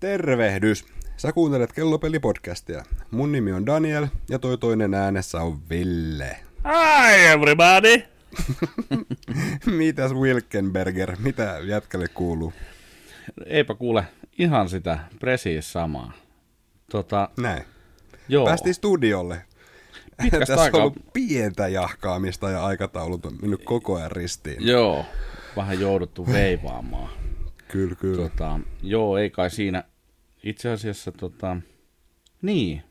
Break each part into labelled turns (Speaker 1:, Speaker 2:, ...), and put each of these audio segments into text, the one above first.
Speaker 1: Tervehdys! Sä kuuntelet Kellopeli-podcastia. Mun nimi on Daniel ja toi toinen äänessä on Ville.
Speaker 2: Hi everybody!
Speaker 1: Mitäs Wilkenberger, mitä jätkälle kuuluu?
Speaker 2: Eipä kuule ihan sitä presiis samaa. Tota,
Speaker 1: Näin.
Speaker 2: joo,
Speaker 1: Päästiin studiolle.
Speaker 2: Pitkästä
Speaker 1: Tässä
Speaker 2: aikaa.
Speaker 1: on ollut pientä jahkaamista ja aikataulut on mennyt koko ajan ristiin.
Speaker 2: joo, vähän jouduttu veivaamaan.
Speaker 1: Kyllä, kyllä.
Speaker 2: Tota, joo, ei kai siinä itse asiassa tota, niin.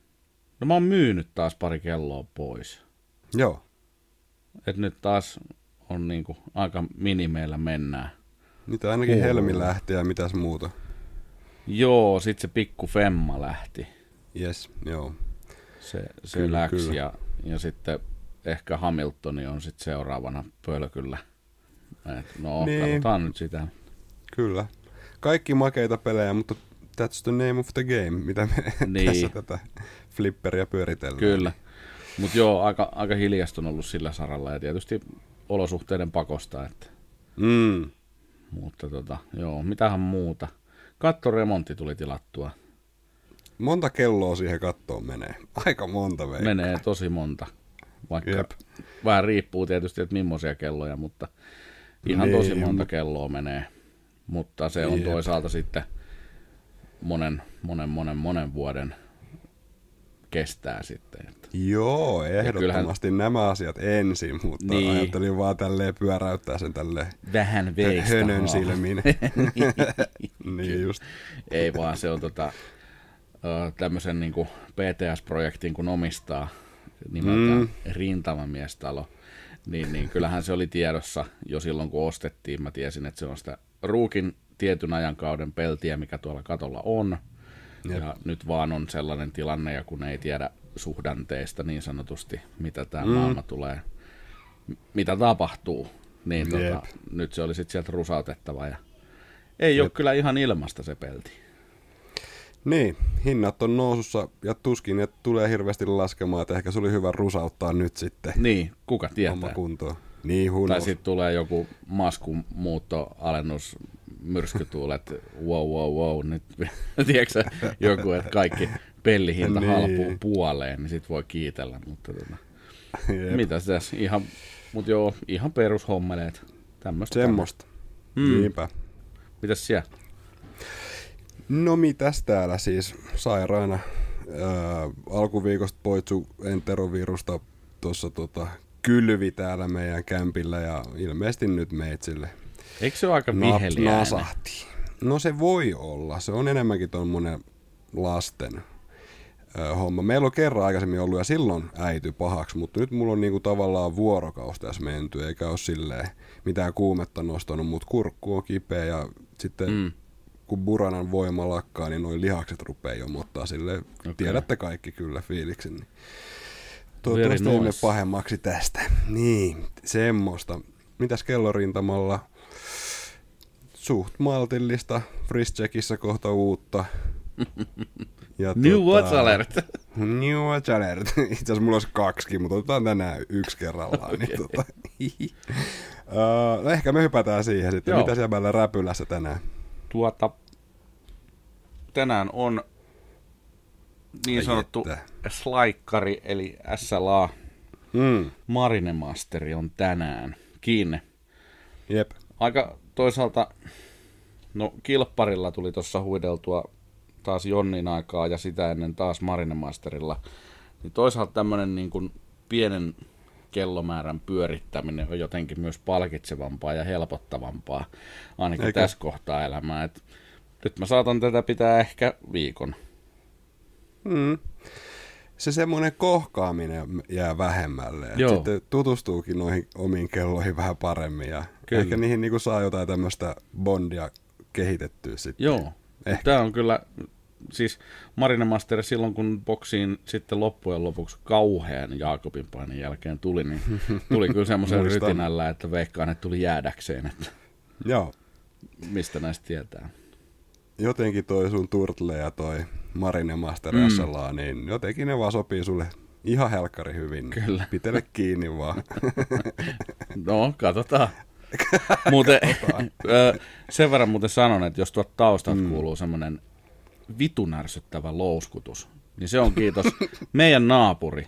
Speaker 2: No mä oon myynyt taas pari kelloa pois.
Speaker 1: Joo.
Speaker 2: Et nyt taas on niinku aika minimeillä mennään.
Speaker 1: Nyt ainakin
Speaker 2: Kuuluu.
Speaker 1: Helmi lähti ja mitäs muuta.
Speaker 2: Joo, sit se pikku Femma lähti.
Speaker 1: Yes, joo.
Speaker 2: Se, se
Speaker 1: Kyllä,
Speaker 2: läksi
Speaker 1: kyllä.
Speaker 2: Ja, ja sitten ehkä Hamiltoni on sitten seuraavana pölkyllä. Et no,
Speaker 1: niin.
Speaker 2: katsotaan nyt sitä.
Speaker 1: Kyllä. Kaikki makeita pelejä, mutta that's the name of the game, mitä me
Speaker 2: Niin.
Speaker 1: tässä tätä flipperia pyöritellään.
Speaker 2: Kyllä. Mutta joo, aika, aika hiljasta on ollut sillä saralla ja tietysti olosuhteiden pakosta. Että,
Speaker 1: Mm.
Speaker 2: mutta tota, joo, mitähän muuta. Kattoremontti tuli tilattua.
Speaker 1: Monta kelloa siihen kattoon menee. Aika monta vei.
Speaker 2: Menee tosi monta. Vaikka
Speaker 1: Jep.
Speaker 2: vähän riippuu tietysti, että millaisia kelloja, mutta ihan
Speaker 1: Niin,
Speaker 2: tosi monta kelloa menee. Mutta se on
Speaker 1: Jep.
Speaker 2: toisaalta sitten monen, monen, monen, monen vuoden kestää sitten. Että.
Speaker 1: Joo, ehdottomasti nämä asiat ensin, mutta
Speaker 2: Niin.
Speaker 1: ajattelin vaan tälleen pyöräyttää sen tälleen
Speaker 2: Vähän veistä.
Speaker 1: hönön
Speaker 2: vaan.
Speaker 1: silmin. niin just.
Speaker 2: Ei vaan se on tota, tämmöisen niinku PTS-projektin kun omistaa nimeltään mm. Rintamamiestalo, niin, niin kyllähän se oli tiedossa jo silloin kun ostettiin. Mä tiesin, että se on sitä ruukin tietyn ajankauden peltiä, mikä tuolla katolla on.
Speaker 1: Jep.
Speaker 2: Ja nyt vaan on sellainen tilanne, ja kun ei tiedä suhdanteista niin sanotusti, mitä tämä mm. maailma tulee, mitä tapahtuu, niin
Speaker 1: Jep.
Speaker 2: tota, nyt se oli sitten sieltä rusautettava. Ja ei ole kyllä ihan ilmasta se pelti.
Speaker 1: Niin, hinnat on nousussa ja tuskin ne tulee hirveästi laskemaan, että ehkä se oli hyvä rusauttaa nyt sitten
Speaker 2: Niin, kuka tietää.
Speaker 1: kuntoon. Niin, who
Speaker 2: Tai sitten tulee joku maskun alennus, myrskytuulet, wow, wow, wow, nyt tiedätkö joku, että kaikki pellihinta
Speaker 1: Niin.
Speaker 2: halpuu puoleen, niin sit voi kiitellä, mutta tota,
Speaker 1: Jep.
Speaker 2: mitä tässä, ihan, mut joo, ihan perushommeleet, tämmöistä.
Speaker 1: Semmosta.
Speaker 2: Mm.
Speaker 1: Niinpä.
Speaker 2: Mitäs siellä?
Speaker 1: No mitäs täällä siis sairaana ää, alkuviikosta poitsu enterovirusta tuossa tota, kylvi täällä meidän kämpillä ja ilmeisesti nyt meitsille
Speaker 2: Eikö se ole aika viheliäinen?
Speaker 1: nasahti. No se voi olla. Se on enemmänkin tuommoinen lasten homma. Meillä on kerran aikaisemmin ollut ja silloin äity pahaksi, mutta nyt mulla on niinku tavallaan vuorokaus tässä menty, eikä ole silleen mitään kuumetta nostanut, mutta kurkku on kipeä ja sitten mm. kun buranan voima lakkaa, niin noin lihakset rupeaa jo mottaa sille. Okay. Tiedätte kaikki kyllä fiiliksen. Niin. Toivottavasti ei mene pahemmaksi tästä. Niin, semmoista. Mitäs kellorintamalla? Suht maltillista. Frischeckissä kohta uutta. Ja tota,
Speaker 2: New Watch Alert.
Speaker 1: New Watch Alert. Itse asiassa mulla olisi kaksikin, mutta otetaan tänään yksi kerrallaan. okay. niin, tota, uh, no ehkä me hypätään siihen sitten.
Speaker 2: Joo.
Speaker 1: Mitä siellä räpylässä tänään?
Speaker 2: Tuota, tänään on niin
Speaker 1: Ai
Speaker 2: sanottu
Speaker 1: että.
Speaker 2: slaikkari, eli SLA
Speaker 1: Mm.
Speaker 2: Marinemasteri on tänään kiinni.
Speaker 1: Jep.
Speaker 2: Aika toisaalta, no kilpparilla tuli tuossa huideltua taas Jonnin aikaa ja sitä ennen taas Marinemasterilla. Niin toisaalta tämmöinen niin kuin pienen kellomäärän pyörittäminen on jotenkin myös palkitsevampaa ja helpottavampaa, ainakin
Speaker 1: Eikö?
Speaker 2: tässä kohtaa elämää. Et nyt mä saatan tätä pitää ehkä viikon.
Speaker 1: Mm. Se semmoinen kohkaaminen jää vähemmälle.
Speaker 2: Joo.
Speaker 1: Sitten tutustuukin noihin omiin kelloihin vähän paremmin ja
Speaker 2: Kyllä.
Speaker 1: ehkä niihin niinku saa jotain tämmöistä bondia kehitettyä sitten.
Speaker 2: Joo.
Speaker 1: Ehkä.
Speaker 2: Tämä on kyllä, siis Marinemaster silloin kun boksiin sitten loppujen lopuksi kauhean Jaakobin painin jälkeen tuli, niin tuli kyllä semmoisen rytinällä, että veikkaan, että tuli jäädäkseen, että
Speaker 1: Joo.
Speaker 2: mistä näistä tietää.
Speaker 1: Jotenkin toi sun Turtle ja toi Marine Master mm. SLA, niin jotenkin ne vaan sopii sulle ihan helkkari hyvin.
Speaker 2: Kyllä.
Speaker 1: Pitele kiinni vaan.
Speaker 2: No, katsotaan. muuten, sen verran muuten sanon, että jos tuot taustat mm. kuuluu semmoinen vitun ärsyttävä louskutus, niin se on kiitos meidän naapuri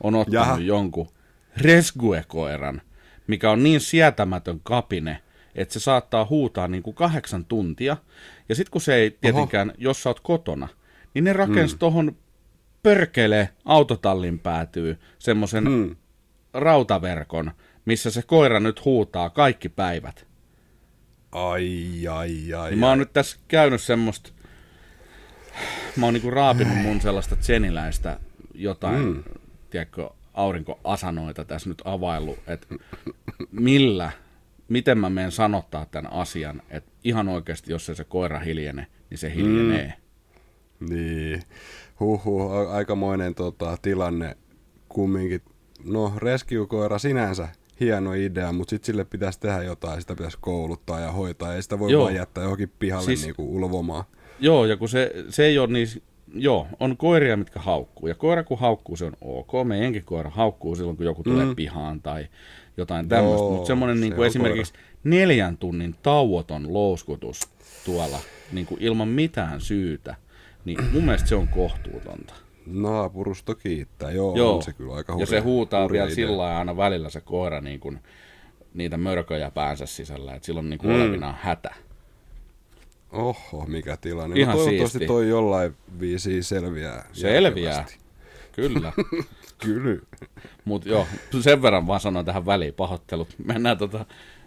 Speaker 2: on ottanut
Speaker 1: Jaha.
Speaker 2: jonkun rescue-koiran, mikä on niin sietämätön kapine, että se saattaa huutaa niin kuin kahdeksan tuntia. Ja sitten kun se ei tietenkään, jos sä oot kotona, niin ne rakensi mm. tohon pörkele autotallin päätyy semmoisen mm.
Speaker 1: Mm.
Speaker 2: rautaverkon, missä se koira nyt huutaa kaikki päivät.
Speaker 1: Ai, ai, ai.
Speaker 2: Niin mä oon nyt tässä käynyt semmoista, mä oon niinku raapinut mun sellaista tseniläistä jotain, mm. tiedätkö, aurinkoasanoita tässä nyt availlut, että millä, miten mä menen sanottaa tämän asian, että ihan oikeasti, jos ei se koira hiljene, niin se hiljenee. Mm.
Speaker 1: Niin. Huhhuh, a- aikamoinen tota, tilanne kumminkin. No, rescue-koira sinänsä hieno idea, mutta sitten sille pitäisi tehdä jotain, sitä pitäisi kouluttaa ja hoitaa, ei sitä voi
Speaker 2: Joo.
Speaker 1: vaan jättää johonkin pihalle
Speaker 2: Siis-
Speaker 1: niinku ulvomaan.
Speaker 2: Joo, ja kun se, se ei ole niin, joo, on koiria, mitkä haukkuu, ja koira kun haukkuu, se on ok, meidänkin koira haukkuu silloin, kun joku tulee
Speaker 1: Mm.
Speaker 2: pihaan tai jotain tämmöistä, mutta semmoinen
Speaker 1: se
Speaker 2: niin kuin
Speaker 1: on
Speaker 2: esimerkiksi neljän tunnin tauoton louskutus tuolla niin kuin ilman mitään syytä, niin mun mielestä se on kohtuutonta.
Speaker 1: Naapurusto kiittää, joo,
Speaker 2: Joo,
Speaker 1: on se kyllä aika
Speaker 2: ja
Speaker 1: hurja,
Speaker 2: se huutaa
Speaker 1: hurja
Speaker 2: vielä
Speaker 1: idea.
Speaker 2: sillä lailla aina välillä se koira niin kuin, niitä mörköjä päänsä sisällä, että silloin niin kuin
Speaker 1: Mm.
Speaker 2: olevinaan hätä.
Speaker 1: Oho, mikä tilanne.
Speaker 2: Ihan
Speaker 1: no, toivottavasti
Speaker 2: siisti.
Speaker 1: toi jollain viisiin selviää.
Speaker 2: Selviää,
Speaker 1: järkevästi.
Speaker 2: kyllä.
Speaker 1: Kyllä.
Speaker 2: Mutta joo, sen verran vaan sanoin tähän väliin pahoittelut. Mennään tota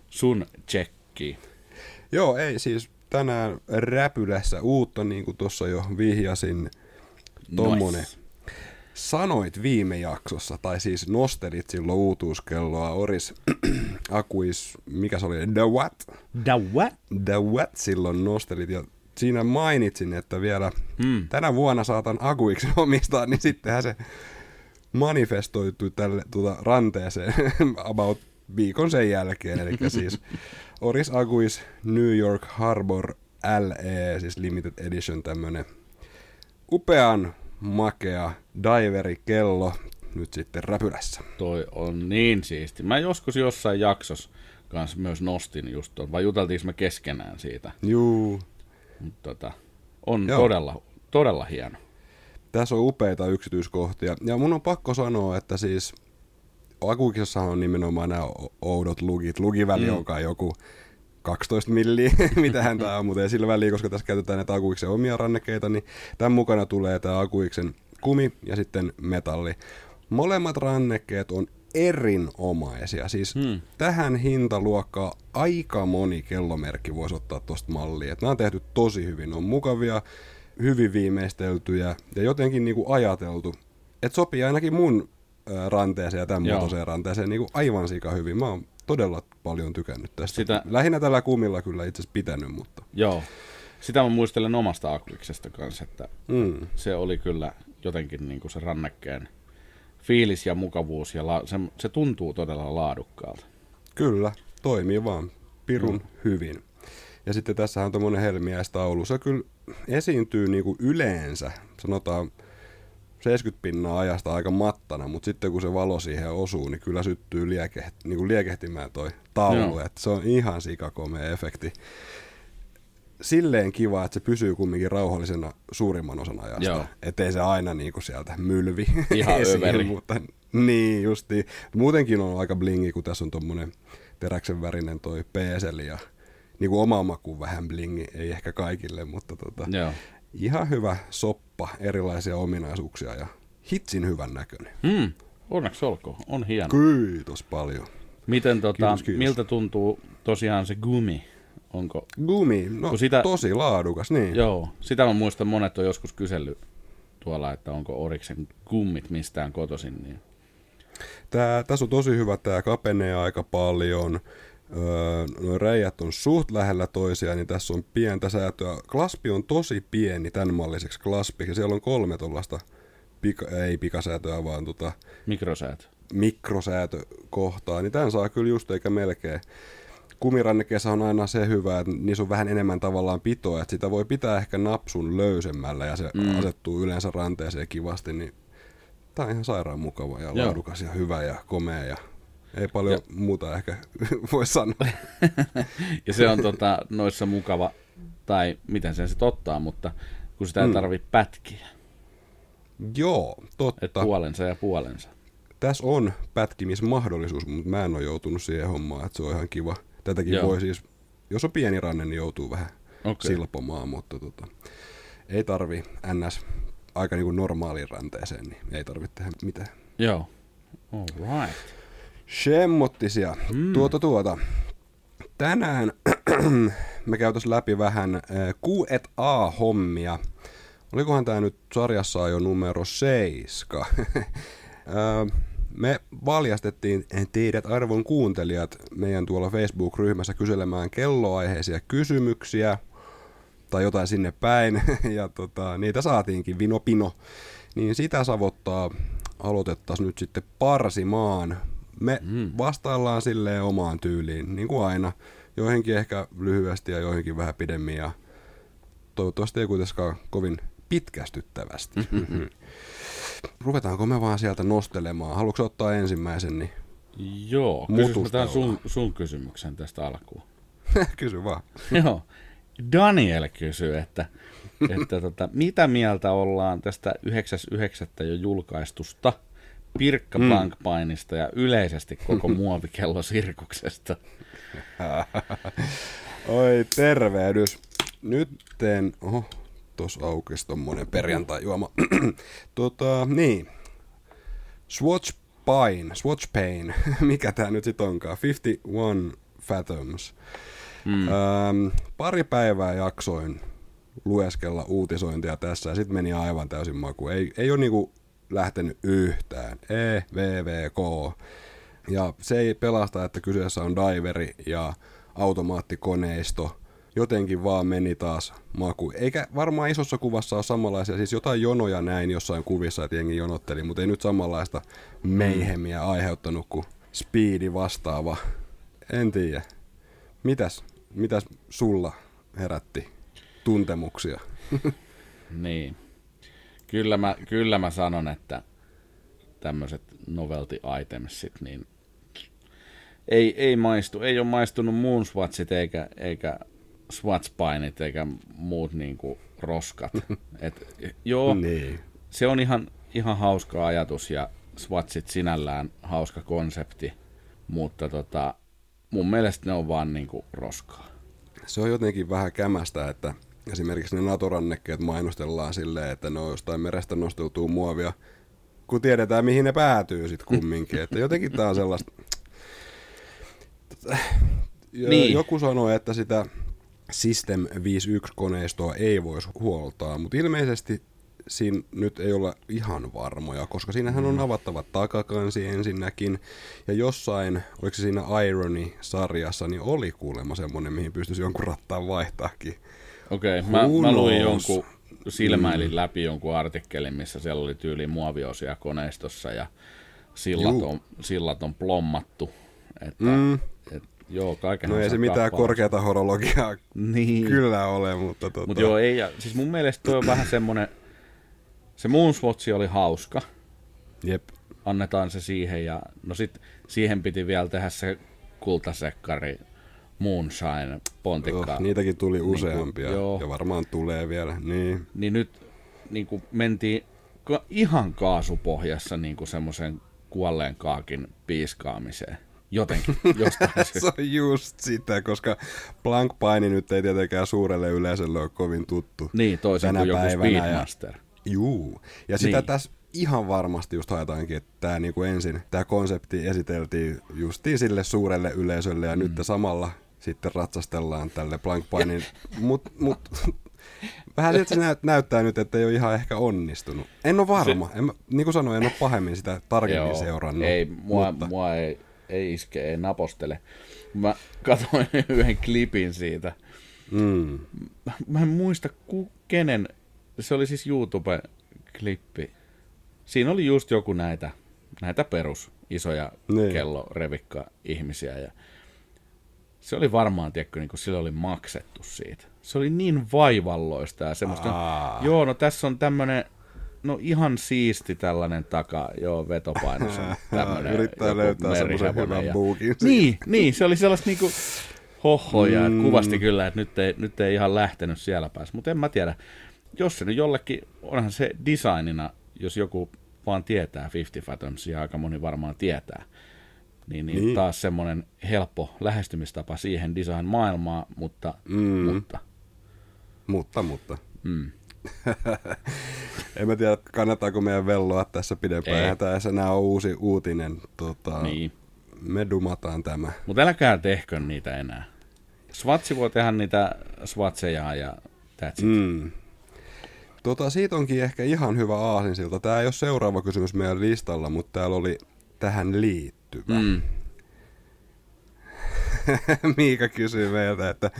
Speaker 2: sun tsekkiin.
Speaker 1: Joo, ei siis tänään räpylässä uutta, niin kuin tuossa jo vihjasin, tommonen.
Speaker 2: Nice.
Speaker 1: Sanoit viime jaksossa, tai siis nostelit silloin uutuuskelloa, Oris Akuis, mikä se oli, The What?
Speaker 2: The what?
Speaker 1: The What silloin nostelit, ja siinä mainitsin, että vielä
Speaker 2: Hmm.
Speaker 1: tänä vuonna saatan Akuiksen omistaa, niin sittenhän se manifestoitui tälle tuota, ranteeseen about viikon sen jälkeen. Eli siis Oris Aguis New York Harbor LE, siis limited edition tämmönen upean makea diverikello nyt sitten räpylässä.
Speaker 2: Toi on niin siisti. Mä joskus jossain jaksossa kanssa myös nostin just ton, vai juteltiinko me keskenään siitä.
Speaker 1: Juu,
Speaker 2: Mutta tota, on
Speaker 1: Joo.
Speaker 2: todella, todella hieno.
Speaker 1: tässä on upeita yksityiskohtia. Ja mun on pakko sanoa, että siis Akuiksessahan on nimenomaan nämä oudot lugit. Lugiväli
Speaker 2: Mm.
Speaker 1: on kai joku 12 milliä, mitä tämä on, mutta ei sillä väliä, koska tässä käytetään näitä Akuiksen omia rannekkeita, niin tämän mukana tulee tämä Akuiksen kumi ja sitten metalli. Molemmat rannekkeet on erinomaisia. Siis
Speaker 2: Hmm.
Speaker 1: tähän hintaluokkaan aika moni kellomerkki voisi ottaa tuosta mallia. Et nämä on tehty tosi hyvin, ne on mukavia, hyvin viimeisteltyjä ja jotenkin niinku ajateltu. Että sopii ainakin mun ranteeseen ja tämän
Speaker 2: Joo.
Speaker 1: muotoiseen ranteeseen niinku aivan sika hyvin. Mä oon todella paljon tykännyt tästä.
Speaker 2: Sitä-
Speaker 1: Lähinnä tällä kumilla kyllä itse asiassa pitänyt, mutta...
Speaker 2: Joo. Sitä mä muistelen omasta Aquiksesta kanssa, että
Speaker 1: Mm.
Speaker 2: se oli kyllä jotenkin niin kuin se rannekkeen fiilis ja mukavuus ja la- se, se tuntuu todella laadukkaalta.
Speaker 1: Kyllä, toimii vaan pirun mm. hyvin. Ja sitten tässä on tämmöinen helmiäistaulu. Se kyllä esiintyy niinku yleensä, sanotaan 70 pinnaa ajasta aika mattana, mutta sitten kun se valo siihen osuu, niin kyllä syttyy liekeht, niinku liekehtimään toi taulu. Et se on ihan sikakomea efekti. Silleen kiva, että se pysyy kumminkin rauhallisena suurimman osan ajasta.
Speaker 2: Joo.
Speaker 1: Ettei se aina niinku sieltä mylvi
Speaker 2: Ihan
Speaker 1: esiin,
Speaker 2: överi.
Speaker 1: mutta niin justi. Muutenkin on aika blingi, kun tässä on tommonen teräksen värinen toi peeseli ja niin kuin oma maku vähän blingi, ei ehkä kaikille, mutta tota,
Speaker 2: Joo.
Speaker 1: Ihan hyvä soppa, erilaisia ominaisuuksia ja hitsin hyvän näköinen.
Speaker 2: Hmm. Onneksi olkoon, on hieno.
Speaker 1: Kiitos paljon.
Speaker 2: Miten tota,
Speaker 1: Kiitos, kiitos.
Speaker 2: miltä tuntuu tosiaan se gumi? Onko,
Speaker 1: Gumi, no
Speaker 2: Kun sitä...
Speaker 1: tosi laadukas, niin.
Speaker 2: joo, sitä mä muistan monet on joskus kysellyt tuolla, että onko Oriksen gummit mistään kotoisin, niin
Speaker 1: Tää, tässä on tosi hyvä, tämä kapenee aika paljon. Öö, nuo reijät on suht lähellä toisiaan, niin tässä on pientä säätöä. Klaspi on tosi pieni tämän malliseksi klaspiksi. Siellä on kolme tuollaista, pika, ei pikasäätöä, vaan tota,
Speaker 2: mikrosäätö.
Speaker 1: mikrosäätökohtaa, niin tämän saa kyllä just eikä melkein. Kumirannekkeessa on aina se hyvä, että niissä on vähän enemmän tavallaan pitoa, että sitä voi pitää ehkä napsun löysemmällä ja se
Speaker 2: mm.
Speaker 1: asettuu yleensä ranteeseen kivasti, niin tämä on ihan sairaan mukava ja
Speaker 2: Joo.
Speaker 1: laadukas ja hyvä ja komea ja ei paljon
Speaker 2: Ja-
Speaker 1: muuta ehkä voi sanoa.
Speaker 2: Ja se on tota, noissa mukava, tai miten sen sitten ottaa, mutta kun sitä ei mm. tarvitse pätkiä.
Speaker 1: Joo, totta.
Speaker 2: Et puolensa ja puolensa.
Speaker 1: Tässä on pätkimismahdollisuus, mutta mä en ole joutunut siihen hommaan, että se on ihan kiva. Tätäkin Joo. voi siis, jos on pieni ranne, niin joutuu vähän okay. silpomaan, mutta tota, ei tarvi ns. aika niin kuin normaaliin ranteeseen, niin ei tarvitse tehdä mitään.
Speaker 2: Joo, all right.
Speaker 1: Shemmottisia. Mm. Tuota tuota. Tänään me käytäisiin läpi vähän äh, Q&A-hommia. Olikohan tämä nyt sarjassa jo numero 7? me valjastettiin teidät arvon kuuntelijat meidän tuolla Facebook-ryhmässä kyselemään kelloaiheisia kysymyksiä tai jotain sinne päin, ja tota, niitä saatiinkin vinopino. Niin sitä savottaa aloitettaisiin nyt sitten parsimaan. Me mm. vastaillaan silleen omaan tyyliin, niin kuin aina. Joihinkin ehkä lyhyesti ja joihinkin vähän pidemmin ja toivottavasti ei kuitenkaan kovin pitkästyttävästi. Ruvetaanko me vaan sieltä nostelemaan? Haluatko ottaa ensimmäisen? Niin
Speaker 2: Joo, kysymys sun, sun kysymyksen tästä alkuun.
Speaker 1: Kysy vaan.
Speaker 2: Joo. Daniel kysyy, että, että tota, mitä mieltä ollaan tästä 9.9. jo julkaistusta Pirkka mm. Blankpainista ja yleisesti koko muovikellosirkuksesta?
Speaker 1: Oi tervehdys. Nytten, oho, tuossa aukesi tommonen perjantai-juoma. tota, niin. Swatch Pain, Swatch Pain, mikä tää nyt sit onkaan, 51 Fathoms. Mm. Ähm, pari päivää jaksoin lueskella uutisointia tässä ja sitten meni aivan täysin maku. Ei, ei ole niinku lähtenyt yhtään. E, V, V, K. Ja se ei pelasta, että kyseessä on diveri ja automaattikoneisto – jotenkin vaan meni taas maku. Eikä varmaan isossa kuvassa ole samanlaisia, siis jotain jonoja näin jossain kuvissa, että jengi jonotteli, mutta ei nyt samanlaista meihemiä aiheuttanut kuin speedi vastaava. En tiedä. Mitäs, mitäs sulla herätti tuntemuksia?
Speaker 2: niin. Kyllä mä, kyllä mä sanon, että tämmöiset novelty itemsit, niin ei, ei maistu, ei ole maistunut Moonswatchit eikä, eikä Swatch-painit eikä muut niinku roskat. Et, joo, niin. se on ihan, ihan hauska ajatus ja Swatchit sinällään hauska konsepti, mutta tota, mun mielestä ne on vaan niinku roskaa.
Speaker 1: Se on jotenkin vähän kämästä, että esimerkiksi ne natorannekkeet mainostellaan silleen, että ne on jostain merestä nosteutuu muovia, kun tiedetään mihin ne päätyy sitten kumminkin. että jotenkin tää on sellaista... niin. Joku sanoi, että sitä System 51-koneistoa ei voisi huoltaa, mutta ilmeisesti siinä nyt ei olla ihan varmoja, koska siinähän on mm. avattava takakansi ensinnäkin, ja jossain, oliko se siinä Irony-sarjassa, niin oli kuulemma semmoinen, mihin pystyisi jonkun rattaan vaihtaakin.
Speaker 2: Okei, okay, mä, mä luin jonkun, silmäilin mm. läpi jonkun artikkelin, missä siellä oli tyyli muoviosia koneistossa, ja sillat on, sillat on plommattu, että mm. Joo, kaiken
Speaker 1: No ei se mitään korkeata horologiaa niin. kyllä ole, mutta tota...
Speaker 2: Mut joo, ei, ja, siis mun mielestä toi on vähän semmonen, se Moonswatch oli hauska.
Speaker 1: Jep.
Speaker 2: Annetaan se siihen, ja no sit siihen piti vielä tehdä se kultasekkari Moonshine pontikka.
Speaker 1: Oh, niitäkin tuli useampia, niin kuin, ja varmaan tulee vielä. Niin,
Speaker 2: niin nyt niin kuin mentiin ihan kaasupohjassa niin kuin semmoisen kuolleen kaakin piiskaamiseen jotenkin jostain
Speaker 1: Se on just sitä, koska Blank Paini nyt ei tietenkään suurelle yleisölle ole kovin tuttu.
Speaker 2: Niin, toisin kuin joku Speedmaster. Ja,
Speaker 1: juu, ja sitä niin. tässä ihan varmasti just haetaankin, että tämä niinku ensin, tämä konsepti esiteltiin justiin sille suurelle yleisölle ja mm. nyt samalla sitten ratsastellaan tälle Blank Painin, mutta mut, Vähän siltä se näyttää nyt, että ei ole ihan ehkä onnistunut. En ole varma. Se... En, niin kuin sanoin, en ole pahemmin sitä tarkemmin Joo, seurannut.
Speaker 2: Ei, mua, mutta... mua ei ei iske, ei napostele. Mä katsoin yhden klipin siitä. Mm. Mä en muista ku, kenen, se oli siis YouTube-klippi. Siinä oli just joku näitä, näitä perus isoja niin. kellorevikka-ihmisiä ja se oli varmaan, tiedätkö, niin kuin sille oli maksettu siitä. Se oli niin vaivalloista ja semmoista, Aa. joo, no tässä on tämmöinen no ihan siisti tällainen taka, joo, vetopaino.
Speaker 1: Tämmönen, Yrittää löytää semmoisen hyvän ja... buukin.
Speaker 2: Niin, niin, se oli sellaista niinku hohoja, mm. kuvasti kyllä, että nyt ei, nyt ei ihan lähtenyt siellä päässä, mutta en mä tiedä. jos se nyt jollekin, onhan se designina, jos joku vaan tietää 50 Fathomsia, aika moni varmaan tietää, niin, niin, niin. taas semmoinen helppo lähestymistapa siihen design-maailmaan, mutta,
Speaker 1: Mm.
Speaker 2: mutta
Speaker 1: Mutta, mutta.
Speaker 2: mm,
Speaker 1: En mä tiedä, kannattaako meidän velloa tässä pidempään.
Speaker 2: Ei.
Speaker 1: Eihän tässä enää ole uusi uutinen. Tota,
Speaker 2: niin.
Speaker 1: Me dumataan tämä.
Speaker 2: Mutta älkää tehkö niitä enää. Swatsi voi tehdä niitä swatseja ja that's it.
Speaker 1: Mm. Tota, siitä onkin ehkä ihan hyvä aasinsilta. Tämä ei ole seuraava kysymys meidän listalla, mutta täällä oli tähän liittyvä.
Speaker 2: Mm.
Speaker 1: Miika kysyy meiltä, että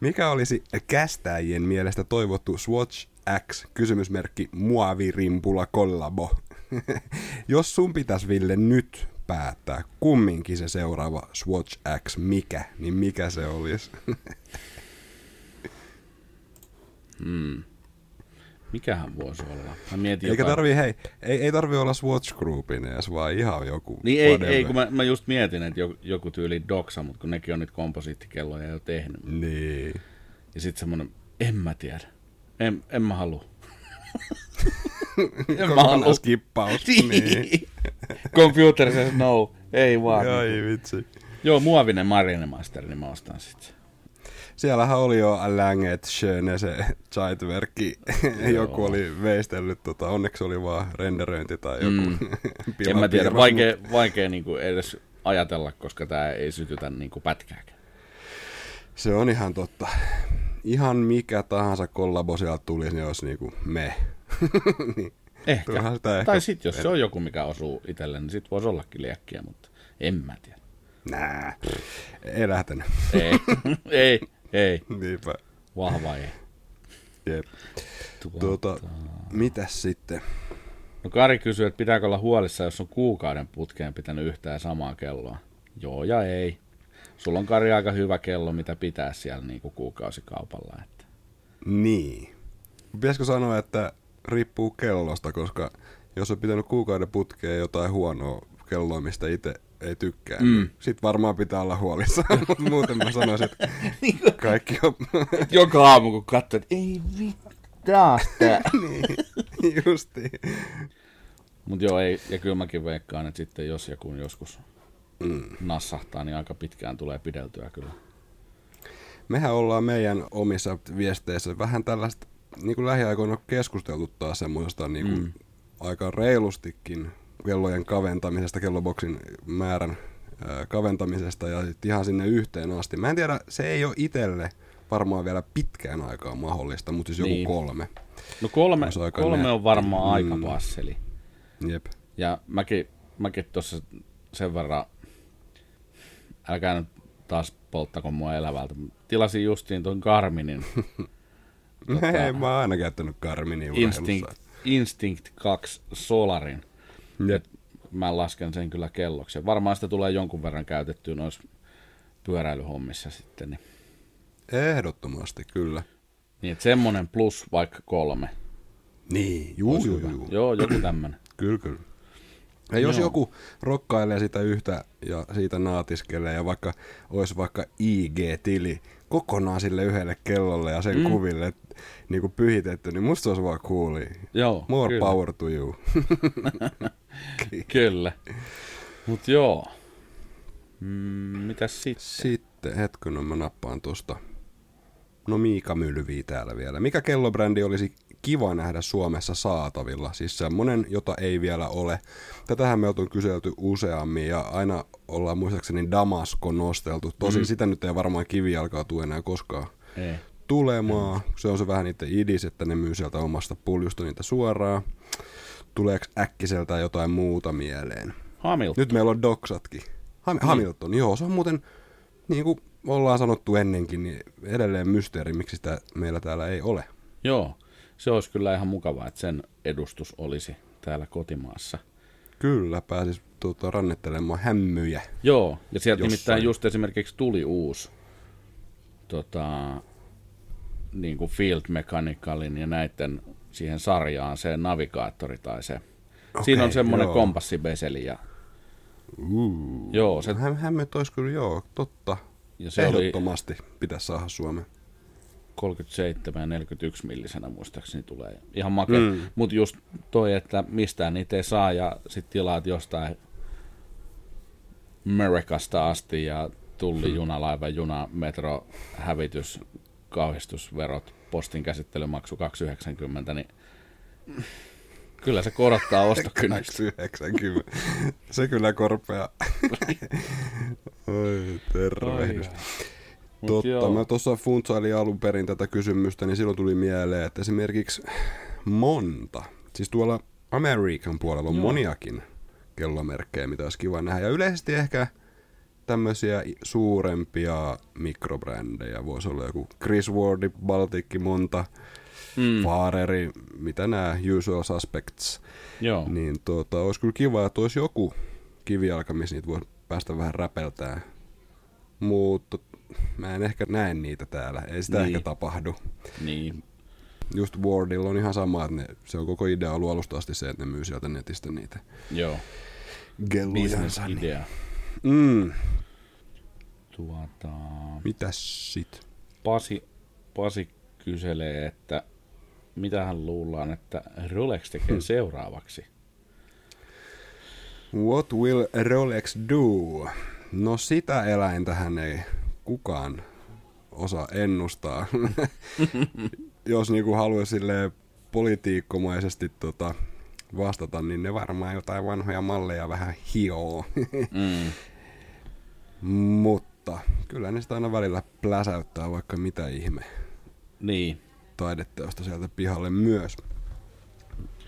Speaker 1: mikä olisi kästäjien mielestä toivottu Swatch X kysymysmerkki muovirimpula kollabo? Jos sun pitäisi Ville nyt päättää kumminkin se seuraava Swatch X mikä, niin mikä se olisi?
Speaker 2: Mm. Mikähän voisi olla? Mä mietin
Speaker 1: Eikä
Speaker 2: jotain-
Speaker 1: tarvii, hei, ei, ei tarvii olla Swatch Groupin edes, vaan ihan joku.
Speaker 2: Niin ei,
Speaker 1: whatever.
Speaker 2: ei kun mä, mä just mietin, että joku, joku tyyli Doxa, mutta kun nekin on nyt komposiittikelloja jo tehnyt.
Speaker 1: Niin.
Speaker 2: Ja sitten semmonen, en mä tiedä. En, en mä halua. en mä halua.
Speaker 1: Skippaus. niin.
Speaker 2: Computer says no. Ei vaan.
Speaker 1: Ai vitsi.
Speaker 2: Joo, muovinen Marinemaster, niin mä ostan sit.
Speaker 1: Siellähän oli jo Langet Schöne se Zeitwerkki. joku oli veistellyt, tota, onneksi oli vaan renderöinti tai joku
Speaker 2: Mm. En mä tiedä, vaikea, vaikea niinku edes ajatella, koska tää ei sytytä niinku pätkääkään.
Speaker 1: Se on ihan totta. Ihan mikä tahansa kollabo sieltä tulisi, niin olisi niinku me. niin.
Speaker 2: Ehkä.
Speaker 1: Sitä ehkä-
Speaker 2: Tai sit jos se on joku, mikä osuu itselle, niin sit voisi ollakin liekkiä, mutta en mä tiedä.
Speaker 1: Nää. Ei lähtenyt.
Speaker 2: Ei, ei, ei.
Speaker 1: Niinpä.
Speaker 2: Vahva ei.
Speaker 1: Jep.
Speaker 2: Tuota.
Speaker 1: Tuota, mitäs sitten?
Speaker 2: No Kari kysyy, että pitääkö olla huolissa, jos on kuukauden putkeen pitänyt yhtään samaa kelloa. Joo ja ei. Sulla on Kari aika hyvä kello, mitä pitää siellä niin kuin kuukausikaupalla. Että.
Speaker 1: Niin. Pitäisikö sanoa, että riippuu kellosta, koska jos on pitänyt kuukauden putkeen jotain huonoa kelloa, mistä itse ei tykkää, mm. niin sit varmaan pitää olla huolissaan. Mutta muuten mä sanoisin, että kaikki on
Speaker 2: Joka aamu kun katsoo, että ei vittu taas tää.
Speaker 1: niin, justiin.
Speaker 2: Mut joo, ei, ja kyllä mäkin veikkaan, että sitten jos ja kun joskus
Speaker 1: Mm.
Speaker 2: nassahtaa, niin aika pitkään tulee pideltyä kyllä.
Speaker 1: Mehän ollaan meidän omissa viesteissä vähän tällaista, niin kuin lähiaikoina on keskusteltu taas semmoisesta niin kuin mm. aika reilustikin kellojen kaventamisesta, kelloboksin määrän ää, kaventamisesta ja sit ihan sinne yhteen asti. Mä en tiedä, se ei ole itselle varmaan vielä pitkään aikaa mahdollista, mutta siis joku
Speaker 2: Niin.
Speaker 1: kolme.
Speaker 2: No kolme, kolme on varmaan
Speaker 1: Mm.
Speaker 2: aika passeli.
Speaker 1: Jep.
Speaker 2: Ja mäkin, mäkin tuossa sen verran, älkää nyt taas polttako mua elävältä. Tilasin justiin tuon Garminin
Speaker 1: Tota... Ei, mä oon aina käyttänyt Garminin
Speaker 2: Instinct. Instinct 2 Solarin.
Speaker 1: Jep.
Speaker 2: Mä lasken sen kyllä kelloksi. Ja Varmaan sitä tulee jonkun verran käytettyä noissa pyöräilyhommissa sitten. Niin,
Speaker 1: Ehdottomasti, kyllä.
Speaker 2: niin että semmonen plus vaikka kolme.
Speaker 1: Niin, juu, juu, juu.
Speaker 2: Joo, joku tämmönen.
Speaker 1: Kyllä, kyllä. Ja jos
Speaker 2: Joo.
Speaker 1: joku rokkailee sitä yhtä ja siitä naatiskelee ja vaikka olisi vaikka IG-tili kokonaan sille yhdelle kellolle ja sen mm. kuville niin kuin pyhitetty, niin musta olisi vaan cooli.
Speaker 2: Joo,
Speaker 1: More
Speaker 2: kyllä.
Speaker 1: power to you.
Speaker 2: Kyllä. Mut joo. Mm, mitäs sitten?
Speaker 1: Sitten, hetken, mä nappaan tosta. No Miika Mylvii täällä vielä. Mikä kellobrändi olisi kiva nähdä Suomessa saatavilla? Siis semmonen, jota ei vielä ole. Tätähän me on kyselty useammin ja aina ollaan muistaakseni Damasko nosteltu. Tosin mm. sitä nyt ei varmaan kivijalkaa tule enää koskaan
Speaker 2: Ei.
Speaker 1: Tulemaan. Se on se vähän niiden idis, että ne myy sieltä omasta puljusta niitä suoraan. Tuleeko äkkiseltä jotain muuta mieleen?
Speaker 2: Hamilton.
Speaker 1: Nyt meillä on doksatkin. Ham-
Speaker 2: Niin.
Speaker 1: Hamilton, joo, se on muuten, niin kuin ollaan sanottu ennenkin, niin edelleen mysteeri, miksi sitä meillä täällä ei ole.
Speaker 2: Joo. Se olisi kyllä ihan mukavaa, että sen edustus olisi täällä kotimaassa.
Speaker 1: Kyllä, pääsis tuota, rannettelemaan hämmyjä.
Speaker 2: Joo, ja sieltä
Speaker 1: Jossain.
Speaker 2: nimittäin just esimerkiksi tuli uusi tota, niin kuin Field Mechanicalin ja näiden siihen sarjaan se navigaattori tai se. Okay, Siinä on semmoinen
Speaker 1: joo.
Speaker 2: kompassibeseli ja
Speaker 1: Uh.
Speaker 2: joo, se,
Speaker 1: Häm- hämmöt olisi kyllä, joo, totta.
Speaker 2: ja se oli
Speaker 1: Ehdottomasti pitäisi saada Suomeen.
Speaker 2: 37 ja 41 millisenä muistaakseni tulee. Ihan makea. Mm. Mutta just toi, että mistään niitä ei saa ja sit tilaat jostain Amerikasta asti ja tulli, hmm. junalaiva, juna, metro, hävitys, kauhistusverot, postin käsittelymaksu 290, niin kyllä se korottaa ostokynnystä.
Speaker 1: 290. Se kyllä korpea. Oi, tervehdys. Totta, joo. mä tuossa funtsailin alun perin tätä kysymystä, niin silloin tuli mieleen, että esimerkiksi monta, siis tuolla Amerikan puolella on joo. moniakin kellomerkkejä, mitä olisi kiva nähdä. Ja yleisesti ehkä tämmöisiä suurempia mikrobrändejä. Voisi olla joku Chris Wardi, Baltikki, monta, mm. Fareri, mitä nämä usual suspects.
Speaker 2: Joo.
Speaker 1: Niin tuota, olisi kyllä kiva, että olisi joku kivijalka, missä niitä voi päästä vähän räpeltää. Mutta mä en ehkä näe niitä täällä. Ei sitä niin. ehkä tapahdu.
Speaker 2: Niin.
Speaker 1: Just Wardilla on ihan sama, että ne, se on koko idea ollut alusta asti se, että ne myy sieltä netistä niitä.
Speaker 2: Joo.
Speaker 1: Gellujansa.
Speaker 2: Niin.
Speaker 1: Mm.
Speaker 2: Tuota...
Speaker 1: Mitäs sit?
Speaker 2: Pasi, Pasi kyselee, että mitä hän luullaan, että Rolex tekee hmm. seuraavaksi.
Speaker 1: What will Rolex do? No sitä eläintähän ei kukaan osaa ennustaa. Jos niinku haluaisi politiikkomaisesti tota, vastata, niin ne varmaan jotain vanhoja malleja vähän hioo. mm. Mutta kyllä ne sitä aina välillä pläsäyttää vaikka mitä ihme.
Speaker 2: Niin.
Speaker 1: Taideteosta sieltä pihalle myös.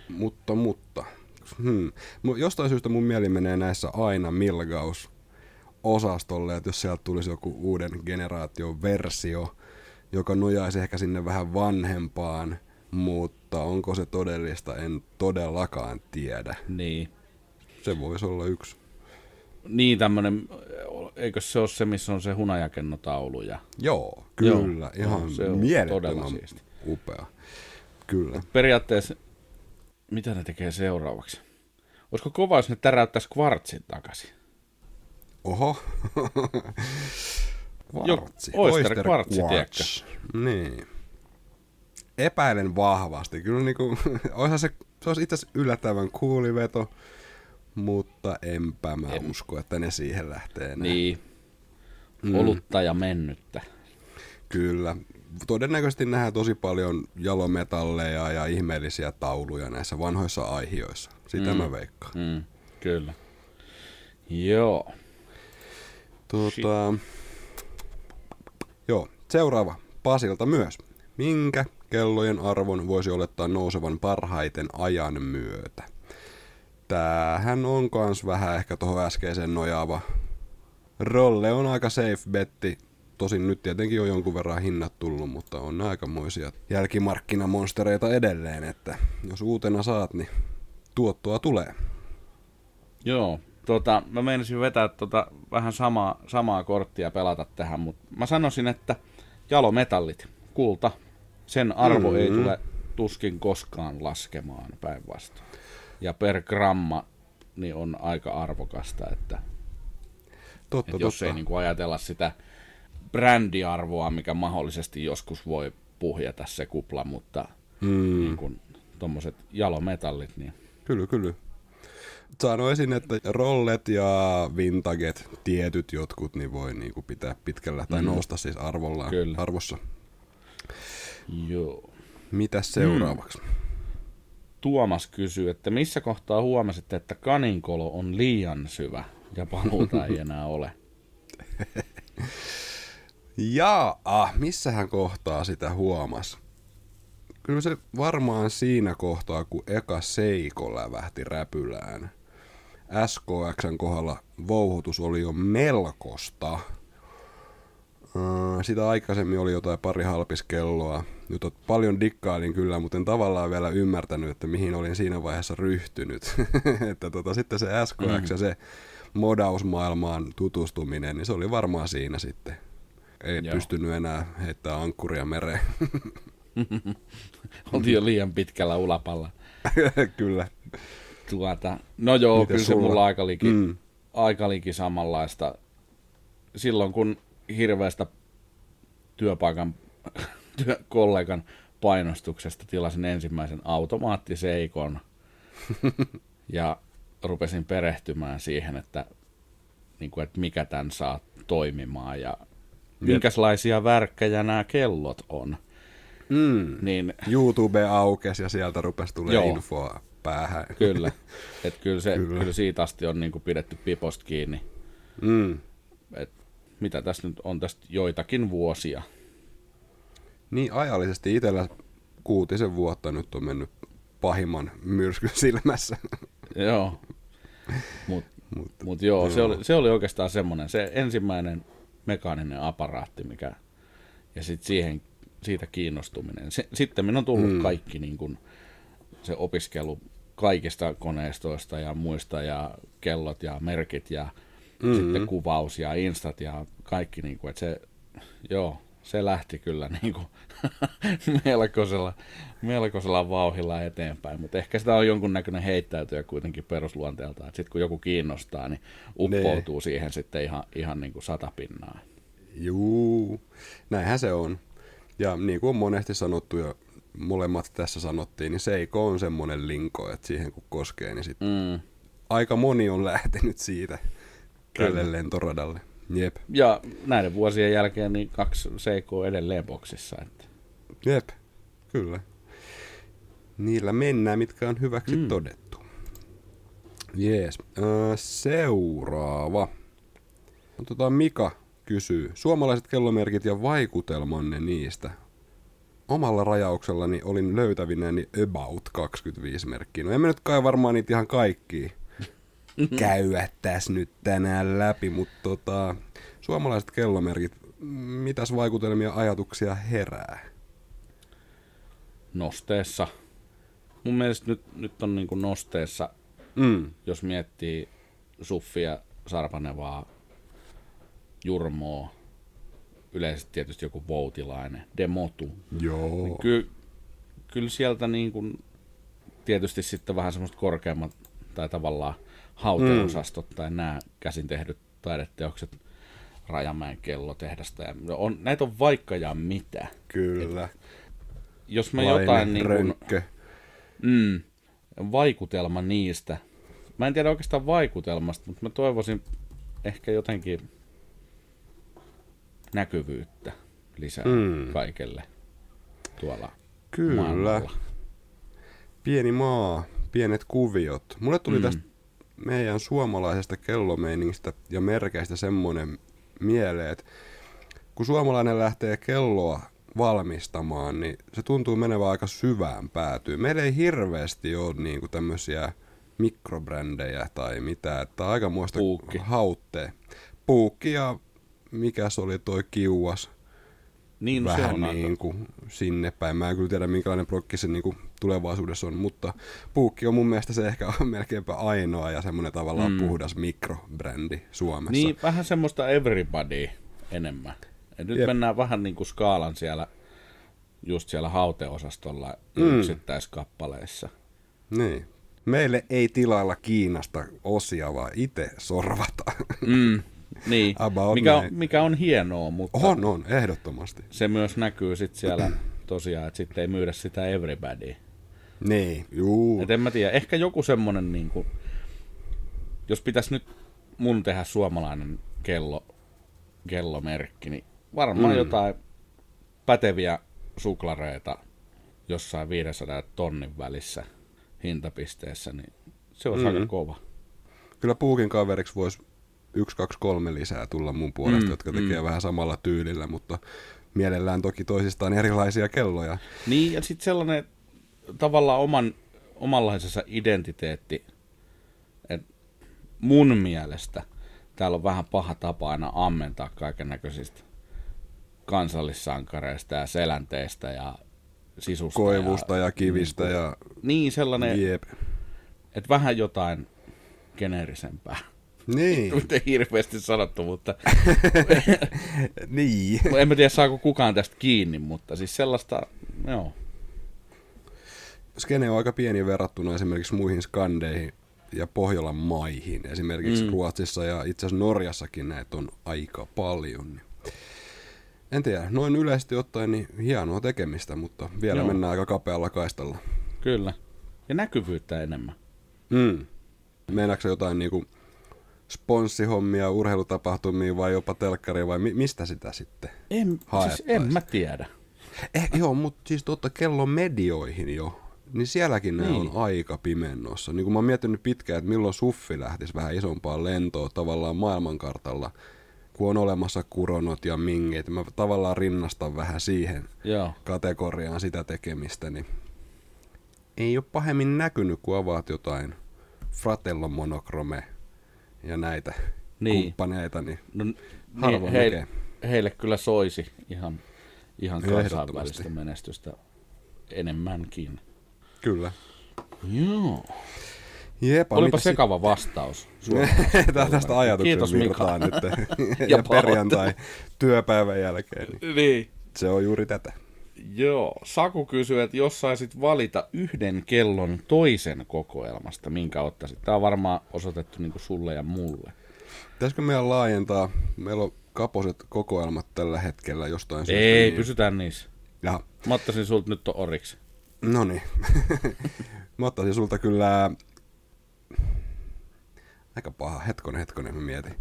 Speaker 1: Mutta, mutta. Hmm. Jostain syystä mun mieli menee näissä aina Milgaus osastolle, että jos sieltä tulisi joku uuden generaation versio, joka nojaisi ehkä sinne vähän vanhempaan, mutta onko se todellista, en todellakaan tiedä.
Speaker 2: Niin.
Speaker 1: Se voisi olla yksi.
Speaker 2: Niin, tämmöinen, eikö se ole se, missä on se hunajakennotaulu? Ja...
Speaker 1: Joo, kyllä. Joo, ihan se on mielettömän siisti. upea. Kyllä.
Speaker 2: Periaatteessa, mitä ne tekee seuraavaksi? Olisiko kova, jos ne täräyttäisi kvartsin takaisin?
Speaker 1: Oho.
Speaker 2: kvartsi. Jo, Oyster, kvartsi, tiedätkö?
Speaker 1: Niin. Epäilen vahvasti. Kyllä niin kuin, se, se olisi itse asiassa yllättävän kuuliveto, mutta enpä mä en. usko, että ne siihen lähtee enää.
Speaker 2: Niin. Mm. Olutta ja mennyttä.
Speaker 1: Kyllä. Todennäköisesti nähdään tosi paljon jalometalleja ja ihmeellisiä tauluja näissä vanhoissa aihioissa. Sitä mm. mä veikkaan.
Speaker 2: Mm. Kyllä. Joo.
Speaker 1: Tuota, joo, seuraava Pasilta myös. Minkä kellojen arvon voisi olettaa nousevan parhaiten ajan myötä? Tämähän on kans vähän ehkä tuohon äskeiseen nojaava. Rolle on aika safe betti. Tosin nyt tietenkin on jonkun verran hinnat tullut, mutta on aikamoisia jälkimarkkinamonstereita edelleen, että jos uutena saat, niin tuottoa tulee.
Speaker 2: Joo, tota, mä menisin vetää tota vähän samaa, samaa korttia pelata tähän, mutta mä sanoisin, että jalometallit, kulta, sen arvo mm-hmm. ei tule tuskin koskaan laskemaan päinvastoin. Ja per gramma niin on aika arvokasta, että,
Speaker 1: totta,
Speaker 2: että jos totta. ei niin kuin ajatella sitä brändiarvoa, mikä mahdollisesti joskus voi puhjata se kupla, mutta mm. niin kuin, tommoset jalometallit, niin...
Speaker 1: Kyllä, kyllä sanoisin, että rollet ja vintaget, tietyt jotkut, niin voi niinku pitää pitkällä tai mm. nousta siis arvollaan, Kyllä. arvossa.
Speaker 2: Joo.
Speaker 1: Mitä seuraavaksi? Mm.
Speaker 2: Tuomas kysyy, että missä kohtaa huomasitte, että kaninkolo on liian syvä ja paluuta ei enää ole?
Speaker 1: Jaa, missähän kohtaa sitä huomas? Kyllä se varmaan siinä kohtaa, kun eka Seiko lävähti räpylään – SKXn kohdalla vouhutus oli jo melkosta. Sitä aikaisemmin oli jotain pari halpiskelloa. Nyt paljon dikkailin kyllä, mutta en tavallaan vielä ymmärtänyt, että mihin olin siinä vaiheessa ryhtynyt. että tota, sitten se SKX mm. ja se modausmaailmaan tutustuminen, niin se oli varmaan siinä sitten. Ei Joo. pystynyt enää heittämään ankkuria mereen.
Speaker 2: Oltiin jo liian pitkällä ulapalla.
Speaker 1: kyllä.
Speaker 2: Tuota, no joo, Miten kyllä sulla? se mulla aika liki, mm. aika liki samanlaista. Silloin kun hirveästä työpaikan kollegan painostuksesta tilasin ensimmäisen automaattiseikon ja rupesin perehtymään siihen, että, niin kuin, että mikä tämän saa toimimaan ja minkälaisia värkkejä nämä kellot on.
Speaker 1: Mm.
Speaker 2: Niin,
Speaker 1: YouTube aukesi ja sieltä rupesi tulee
Speaker 2: Joo.
Speaker 1: infoa päähän.
Speaker 2: kyllä, että kyllä, se, Kyllä. kyllä. siitä asti on niin kuin pidetty piposta kiinni.
Speaker 1: Mm.
Speaker 2: Et mitä tässä nyt on tästä joitakin vuosia.
Speaker 1: Niin ajallisesti itsellä kuutisen vuotta nyt on mennyt pahimman myrskyn silmässä.
Speaker 2: Joo. Mut,
Speaker 1: Mut,
Speaker 2: mut joo, Se,
Speaker 1: joo.
Speaker 2: oli, se oli oikeastaan semmoinen, se ensimmäinen mekaaninen aparaatti, mikä, ja sitten siihen, siitä kiinnostuminen. Se, sitten minun on tullut mm. kaikki niin kun, se opiskelu kaikista koneistoista ja muista ja kellot ja merkit ja mm-hmm. sitten kuvaus ja instat ja kaikki, niin kuin, että se, joo, se lähti kyllä niin kuin, melkoisella, melkoisella vauhilla eteenpäin, mutta ehkä sitä on jonkunnäköinen heittäytyjä kuitenkin perusluonteelta, että sitten kun joku kiinnostaa, niin uppoutuu siihen sitten ihan, ihan niin kuin satapinnaa.
Speaker 1: Juu, näinhän se on. Ja niin kuin on monesti sanottu ja molemmat tässä sanottiin, niin Seiko on semmoinen linko, että siihen kun koskee, niin sit
Speaker 2: Mm.
Speaker 1: aika moni on lähtenyt siitä tälle lentoradalle. Jep,
Speaker 2: Ja näiden vuosien jälkeen niin kaksi Seikoa edelleen boksissa. Että.
Speaker 1: jep, kyllä. Niillä mennään, mitkä on hyväksi mm. todettu. Jees. Öö, seuraava. Tota, Mika kysyy. Suomalaiset kellomerkit ja vaikutelmanne niistä. Omalla rajauksellani olin löytävinäni about 25 merkkiä. No emme nyt kai varmaan niitä ihan kaikki käydä tässä nyt tänään läpi, mutta tota, suomalaiset kellomerkit, mitäs vaikutelmia ajatuksia herää?
Speaker 2: Nosteessa. Mun mielestä nyt, nyt on niin kuin nosteessa,
Speaker 1: Mm.
Speaker 2: jos miettii Suffia, Sarpanevaa, Jurmoa, yleisesti tietysti joku Voutilainen, Demotu.
Speaker 1: Joo.
Speaker 2: Ky, kyllä sieltä niin kuin, tietysti sitten vähän semmoista korkeammat tai tavallaan hauteosastot mm. tai nämä käsin tehdyt taideteokset Rajamäen kellotehdasta. Ja on, näitä on vaikka ja mitä.
Speaker 1: Kyllä.
Speaker 2: Jos mä
Speaker 1: Laine,
Speaker 2: jotain niin
Speaker 1: rönkkö.
Speaker 2: mm, vaikutelma niistä. Mä en tiedä oikeastaan vaikutelmasta, mutta mä toivoisin ehkä jotenkin näkyvyyttä lisää
Speaker 1: mm.
Speaker 2: kaikelle tuolla
Speaker 1: Kyllä.
Speaker 2: maailmalla.
Speaker 1: Pieni maa, pienet kuviot. Mulle tuli mm. tästä meidän suomalaisesta kellomeiningistä ja merkeistä semmoinen mieleen, että kun suomalainen lähtee kelloa valmistamaan, niin se tuntuu menevän aika syvään päätyyn. Meillä ei hirveästi ole niinku tämmöisiä mikrobrändejä tai mitään, että aika muista
Speaker 2: Puukki.
Speaker 1: hautte. Puukki ja mikä se oli toi kiuas
Speaker 2: Niin, se
Speaker 1: vähän
Speaker 2: on aika-
Speaker 1: niin kuin sinne päin. Mä en kyllä tiedä, minkälainen prokki se niin kuin tulevaisuudessa on, mutta puukki on mun mielestä se ehkä on melkeinpä ainoa ja semmoinen tavallaan mm. puhdas mikrobrändi Suomessa.
Speaker 2: Niin, vähän semmoista everybody enemmän. Et nyt
Speaker 1: Jep.
Speaker 2: mennään vähän niin kuin skaalan siellä, just siellä hauteosastolla mm. yksittäiskappaleissa.
Speaker 1: niin. Meille ei tilailla Kiinasta osia, vaan itse sorvataan.
Speaker 2: Mm, niin,
Speaker 1: About
Speaker 2: mikä on, mikä on hienoa, mutta
Speaker 1: on, on, ehdottomasti.
Speaker 2: se myös näkyy sitten siellä tosiaan, että sitten ei myydä sitä everybody.
Speaker 1: Niin, juu.
Speaker 2: Et en mä tiedä, ehkä joku semmonen niin kuin, jos pitäisi nyt mun tehdä suomalainen kello, kellomerkki, niin varmaan mm. jotain päteviä suklareita jossain 500 tonnin välissä hintapisteessä, niin se olisi mm. aika kova.
Speaker 1: Kyllä puukin kaveriksi voisi yksi, kaksi, kolme lisää tulla mun puolesta, mm, jotka tekee mm. vähän samalla tyylillä, mutta mielellään toki toisistaan erilaisia kelloja.
Speaker 2: Niin, ja sitten sellainen tavallaan oman, omanlaisessa identiteetti, että mun mielestä täällä on vähän paha tapa aina ammentaa kaiken näköisistä kansallissankareista ja selänteistä ja sisusta.
Speaker 1: Koivusta
Speaker 2: ja,
Speaker 1: ja kivistä ja
Speaker 2: Niin, sellainen,
Speaker 1: jep.
Speaker 2: että vähän jotain geneerisempää.
Speaker 1: Niin,
Speaker 2: ei hirveästi sanottu, mutta
Speaker 1: niin.
Speaker 2: en mä tiedä saako kukaan tästä kiinni, mutta siis sellaista, joo.
Speaker 1: Skene on aika pieni verrattuna esimerkiksi muihin skandeihin ja Pohjolan maihin. Esimerkiksi mm. Ruotsissa ja itse asiassa Norjassakin näitä on aika paljon. en tiedä, noin yleisesti ottaen niin hienoa tekemistä, mutta vielä
Speaker 2: Joo.
Speaker 1: mennään aika kapealla kaistalla.
Speaker 2: Kyllä. Ja näkyvyyttä enemmän.
Speaker 1: Mm. Meinaatko jotain niinku sponssihommia, urheilutapahtumia vai jopa telkkaria vai mi- mistä sitä sitten?
Speaker 2: En, siis en mä tiedä.
Speaker 1: Eh, joo, mutta siis totta kello medioihin jo, niin sielläkin ne
Speaker 2: Niin.
Speaker 1: on aika pimennossa. Niin kun mä oon miettinyt pitkään, että milloin suffi lähtisi vähän isompaan lentoon tavallaan maailmankartalla, kun on olemassa kuronot ja mingit. Mä tavallaan rinnastan vähän siihen
Speaker 2: Joo.
Speaker 1: kategoriaan sitä tekemistä, niin ei ole pahemmin näkynyt, kun avaat jotain Fratello Monochrome ja näitä
Speaker 2: Niin.
Speaker 1: kumppaneita, niin
Speaker 2: No,
Speaker 1: Harvoin
Speaker 2: niin, heille,
Speaker 1: näkee.
Speaker 2: heille kyllä soisi ihan, ihan kansainvälistä menestystä enemmänkin.
Speaker 1: Kyllä.
Speaker 2: Joo.
Speaker 1: Jepa,
Speaker 2: Olipa
Speaker 1: mitäs
Speaker 2: sekava vastaus.
Speaker 1: Tää tästä ajatuksen
Speaker 2: Kiitos Mika.
Speaker 1: virtaan nyt. ja,
Speaker 2: Ja
Speaker 1: perjantai työpäivän jälkeen. Niin
Speaker 2: Niin.
Speaker 1: se on juuri tätä.
Speaker 2: Joo. Saku kysyy, että jos saisit valita yhden kellon toisen kokoelmasta, minkä ottaisit? Tämä on varmaan osoitettu niin sulle ja mulle.
Speaker 1: Pitäisikö meidän laajentaa? Meillä on kaposet kokoelmat tällä hetkellä jostain syystä.
Speaker 2: Ei,
Speaker 1: niin...
Speaker 2: pysytään niissä.
Speaker 1: Ja,
Speaker 2: Mä ottaisin sulta nyt oriksi.
Speaker 1: No niin. mä ottaisin sulta kyllä... Aika paha. Hetkonen, hetkonen, mä mietin.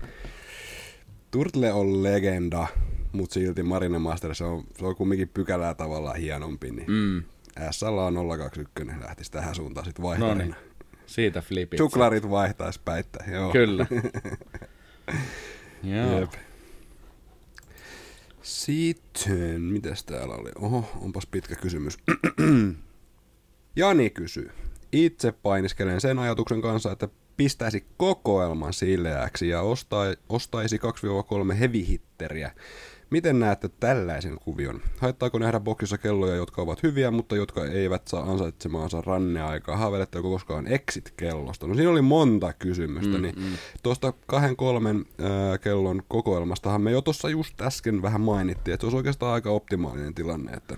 Speaker 1: Turtle on legenda, mutta silti Marine Master, se on, se on kumminkin pykälää tavallaan hienompi, niin
Speaker 2: Mm.
Speaker 1: SL on 021 lähtisi tähän suuntaan sitten
Speaker 2: No
Speaker 1: vaihtarina.
Speaker 2: niin. Siitä flipit.
Speaker 1: Suklarit vaihtaisi päittää, joo.
Speaker 2: Kyllä. Joo.
Speaker 1: Jep. Sitten, mitäs täällä oli? Oho, onpas pitkä kysymys. Jani kysyy. Itse painiskelen sen ajatuksen kanssa, että pistäisi kokoelman sileäksi ja ostai, ostaisi 2-3 heavy-hitteriä. Miten näette tällaisen kuvion? Haittaako nähdä boksissa kelloja, jotka ovat hyviä, mutta jotka eivät saa ansaitsemaansa ranneaikaa? Haaveiletteko koskaan exit-kellosta? No siinä oli monta kysymystä, mm, niin mm. tuosta kahden kolmen äh, kellon kokoelmastahan me jo tuossa just äsken vähän mainittiin, että se olisi oikeastaan aika optimaalinen tilanne, että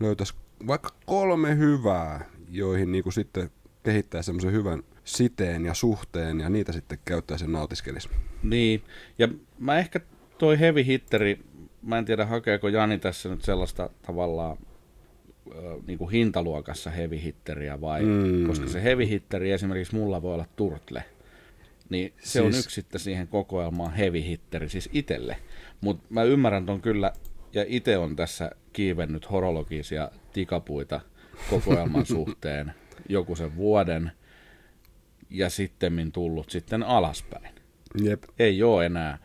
Speaker 1: löytäisi vaikka kolme hyvää, joihin niinku sitten kehittää semmoisen hyvän siteen ja suhteen ja niitä sitten käyttäisi ja nautiskelisi.
Speaker 2: Niin, ja mä ehkä toi heavy hitteri, mä en tiedä hakeeko Jani tässä nyt sellaista tavallaan niin kuin hintaluokassa heavy hitteriä vai,
Speaker 1: Mm.
Speaker 2: koska se heavy hitteri esimerkiksi mulla voi olla turtle, niin se siis... on yksi sitten siihen kokoelmaan heavy hitteri, siis itelle. Mutta mä ymmärrän ton kyllä, ja itse on tässä kiivennyt horologisia tikapuita kokoelman suhteen joku sen vuoden, ja sitten tullut sitten alaspäin
Speaker 1: Jep.
Speaker 2: ei ole enää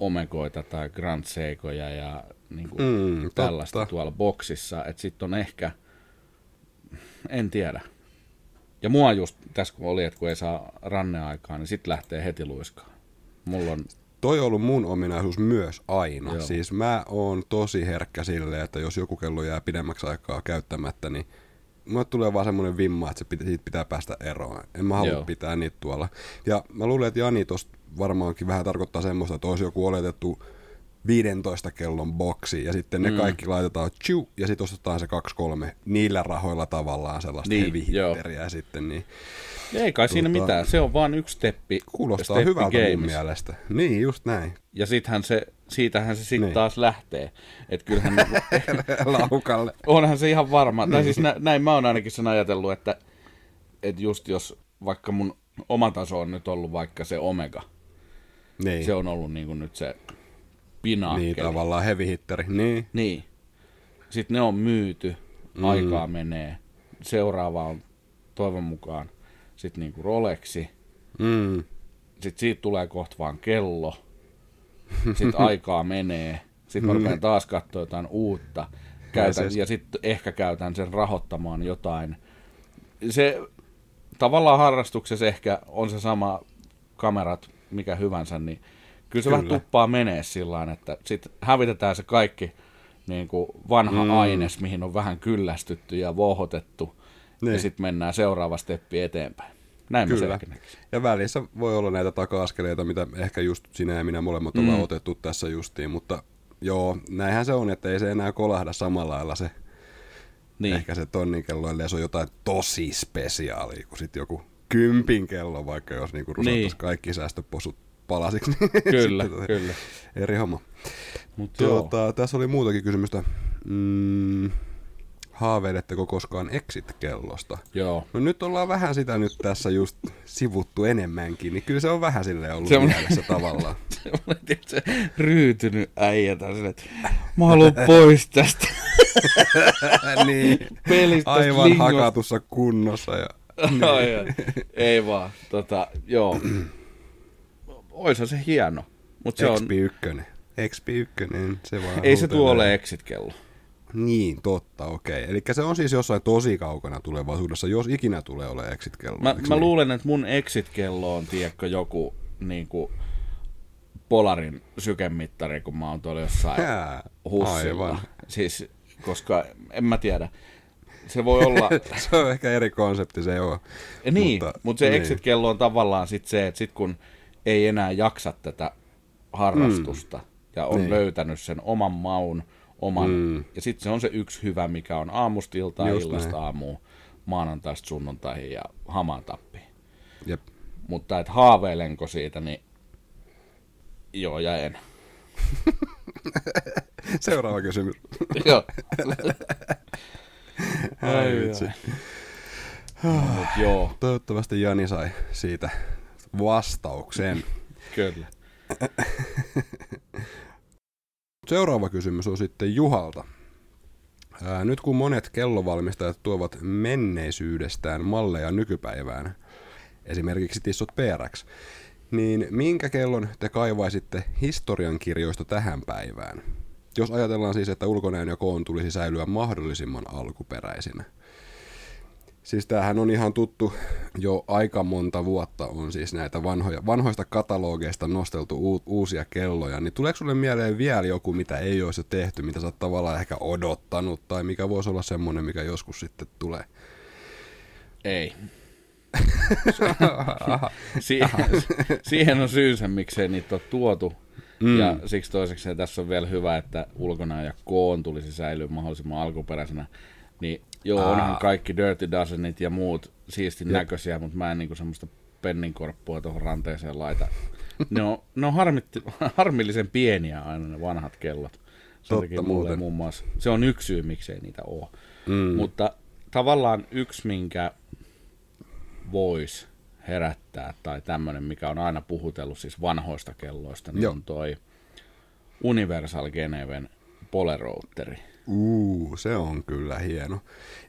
Speaker 2: omegoita tai Grand Seikoja ja niin kuin
Speaker 1: Mm, totta.
Speaker 2: tällaista tuolla boksissa, että sitten on ehkä, en tiedä. Ja mua just tässä kun oli, että kun ei saa ranneaikaa, niin sitten lähtee heti luiskaan. Mulla on,
Speaker 1: Toi on ollut mun ominaisuus myös aina.
Speaker 2: Joo.
Speaker 1: Siis mä oon tosi herkkä sille, että jos joku kello jää pidemmäksi aikaa käyttämättä, niin mulle tulee vaan semmoinen vimma, että se pitä, siitä pitää päästä eroon. En mä halua
Speaker 2: Joo.
Speaker 1: pitää niitä tuolla. Ja mä luulen, että Jani tosta varmaankin vähän tarkoittaa semmoista, että olisi joku oletettu 15 kellon boksi ja sitten ne
Speaker 2: Mm.
Speaker 1: kaikki laitetaan chiu, ja sitten ostetaan se 2-3 niillä rahoilla tavallaan sellaista
Speaker 2: Niin,
Speaker 1: heavy sitten, niin
Speaker 2: ei kai siinä
Speaker 1: Tota,
Speaker 2: mitään, se on vain yksi steppi.
Speaker 1: kuulostaa
Speaker 2: steppi
Speaker 1: hyvältä mun
Speaker 2: gameissa.
Speaker 1: mielestä. Niin, just näin.
Speaker 2: Ja sittenhän se, siitähän se sitten
Speaker 1: Niin.
Speaker 2: taas lähtee. Että kyllähän
Speaker 1: Laukalle.
Speaker 2: onhan se ihan varma.
Speaker 1: Niin.
Speaker 2: Tai siis nä, näin mä oon ainakin sen ajatellut, että, että just jos vaikka mun oma taso on nyt ollut vaikka se Omega,
Speaker 1: Niin.
Speaker 2: se on ollut niin kuin nyt se pinaakkeli.
Speaker 1: Niin, tavallaan heavy hitteri. Niin.
Speaker 2: Niin. Sitten ne on myyty, mm. aikaa menee. Seuraava on toivon mukaan sitten niinku Rolexi.
Speaker 1: Mm.
Speaker 2: Sitten siitä tulee kohta vaan kello. Sitten aikaa menee. Sitten mä rupean taas katsoa jotain uutta. Käytän,
Speaker 1: se-
Speaker 2: ja sitten ehkä käytän sen rahoittamaan jotain. Se tavallaan harrastuksessa ehkä on se sama kamerat, mikä hyvänsä, niin kyllä se
Speaker 1: Kyllä.
Speaker 2: vähän tuppaa menee sillä että sitten hävitetään se kaikki niin kuin vanha mm. aines, mihin on vähän kyllästytty ja vohotettu, niin. ja sitten mennään seuraava steppi eteenpäin. Näin mä
Speaker 1: Kyllä.
Speaker 2: näkisin.
Speaker 1: Ja välissä voi olla näitä taka-askeleita, mitä ehkä just sinä ja minä molemmat mm. ollaan otettu tässä justiin, mutta joo, näinhän se on, että ei se enää kolahda samalla lailla se,
Speaker 2: Niin.
Speaker 1: ehkä se tonnin kello, ellei se on jotain tosi spesiaalia, kuin sitten joku kympin kello, vaikka jos niinku rusattaisiin
Speaker 2: Niin.
Speaker 1: kaikki säästöposut palasiksi. niin
Speaker 2: Kyllä,
Speaker 1: sitten tota,
Speaker 2: kyllä.
Speaker 1: Eri homma.
Speaker 2: Mut joo.
Speaker 1: Tuota, tässä oli muutakin kysymystä. Mm, haaveiletteko koskaan exit-kellosta?
Speaker 2: Joo.
Speaker 1: No nyt ollaan vähän sitä nyt tässä just sivuttu enemmänkin, niin kyllä se on vähän silleen ollut
Speaker 2: Semmoinen-
Speaker 1: mielessä tavallaan.
Speaker 2: Semmoinen, tiedätkö, ryytynyt äijä tai silleen, että mä haluan pois tästä
Speaker 1: niin,
Speaker 2: pelistä.
Speaker 1: aivan
Speaker 2: lingosta.
Speaker 1: hakatussa kunnossa. Ja,
Speaker 2: ai. Ei vaan, tota, joo. Oishan se hieno, mutta se on,
Speaker 1: XP1. XP1, se vaan
Speaker 2: ei se tuo ole exit-kello.
Speaker 1: Niin, totta, okei. Eli se on siis jossain tosi kaukana tulevaisuudessa, jos ikinä tulee ole exit-kello.
Speaker 2: Mä, mä
Speaker 1: niin?
Speaker 2: luulen, että mun exit-kello on, tiedätkö, joku niinku Polarin sykemittari, kun mä oon tuolla jossain
Speaker 1: Jää,
Speaker 2: hussilla.
Speaker 1: Aivan.
Speaker 2: Siis, koska en mä tiedä. Se voi olla...
Speaker 1: se on ehkä eri konsepti, se on.
Speaker 2: niin, mutta,
Speaker 1: Mutta-
Speaker 2: se
Speaker 1: niin.
Speaker 2: exit-kello on tavallaan sit se, että sit kun ei enää jaksa tätä harrastusta ja on
Speaker 1: Niin.
Speaker 2: löytänyt sen oman maun, oman,
Speaker 1: Mm.
Speaker 2: ja sitten se on se yksi hyvä, mikä on aamusta iltaan,
Speaker 1: Just
Speaker 2: illasta
Speaker 1: näin.
Speaker 2: aamuun, maanantaista sunnuntaihin ja hamaan tappiin.
Speaker 1: Jep.
Speaker 2: Mutta et haaveilenko siitä, niin joo ja en.
Speaker 1: Seuraava kysymys.
Speaker 2: Joo.
Speaker 1: Ai vitsi.
Speaker 2: Mut joo,
Speaker 1: Toivottavasti Jani sai siitä vastauksen.
Speaker 2: kyllä.
Speaker 1: Seuraava kysymys on sitten Juhalta. Ää, nyt kun monet kellovalmistajat tuovat menneisyydestään malleja nykypäivään, esimerkiksi Tissot PRX, niin minkä kellon te kaivaisitte historiankirjoista tähän päivään? Jos ajatellaan siis, että ulkonäön ja koon tulisi säilyä mahdollisimman alkuperäisinä. Siis tämähän on ihan tuttu, jo aika monta vuotta on siis näitä vanhoja, vanhoista katalogeista nosteltu u, uusia kelloja, niin tuleeko sulle mieleen vielä joku, mitä ei olisi jo tehty, mitä sä oot tavallaan ehkä odottanut, tai mikä voisi olla semmoinen, mikä joskus sitten tulee?
Speaker 2: Ei. siihen, siihen on syynsä, miksei niitä ole tuotu. Mm. Ja siksi toiseksi tässä on vielä hyvä, että ulkona ja koon tulisi säilyä mahdollisimman alkuperäisenä. Niin joo,
Speaker 1: Aa.
Speaker 2: onhan kaikki Dirty Dozenit ja muut siistin näköisiä, mutta mä en niinku semmoista penninkorppua tuohon ranteeseen laita. Ne on, ne on harmitti, harmillisen pieniä aina ne vanhat kellot. Sen
Speaker 1: Totta muuten.
Speaker 2: muun muassa, se on yksi syy, miksei niitä ole.
Speaker 1: Mm.
Speaker 2: Mutta tavallaan yksi, minkä voisi herättää, tai tämmöinen, mikä on aina puhutellut siis vanhoista kelloista, niin
Speaker 1: Joo.
Speaker 2: on toi Universal Geneven Polerouteri.
Speaker 1: Uu, se on kyllä hieno.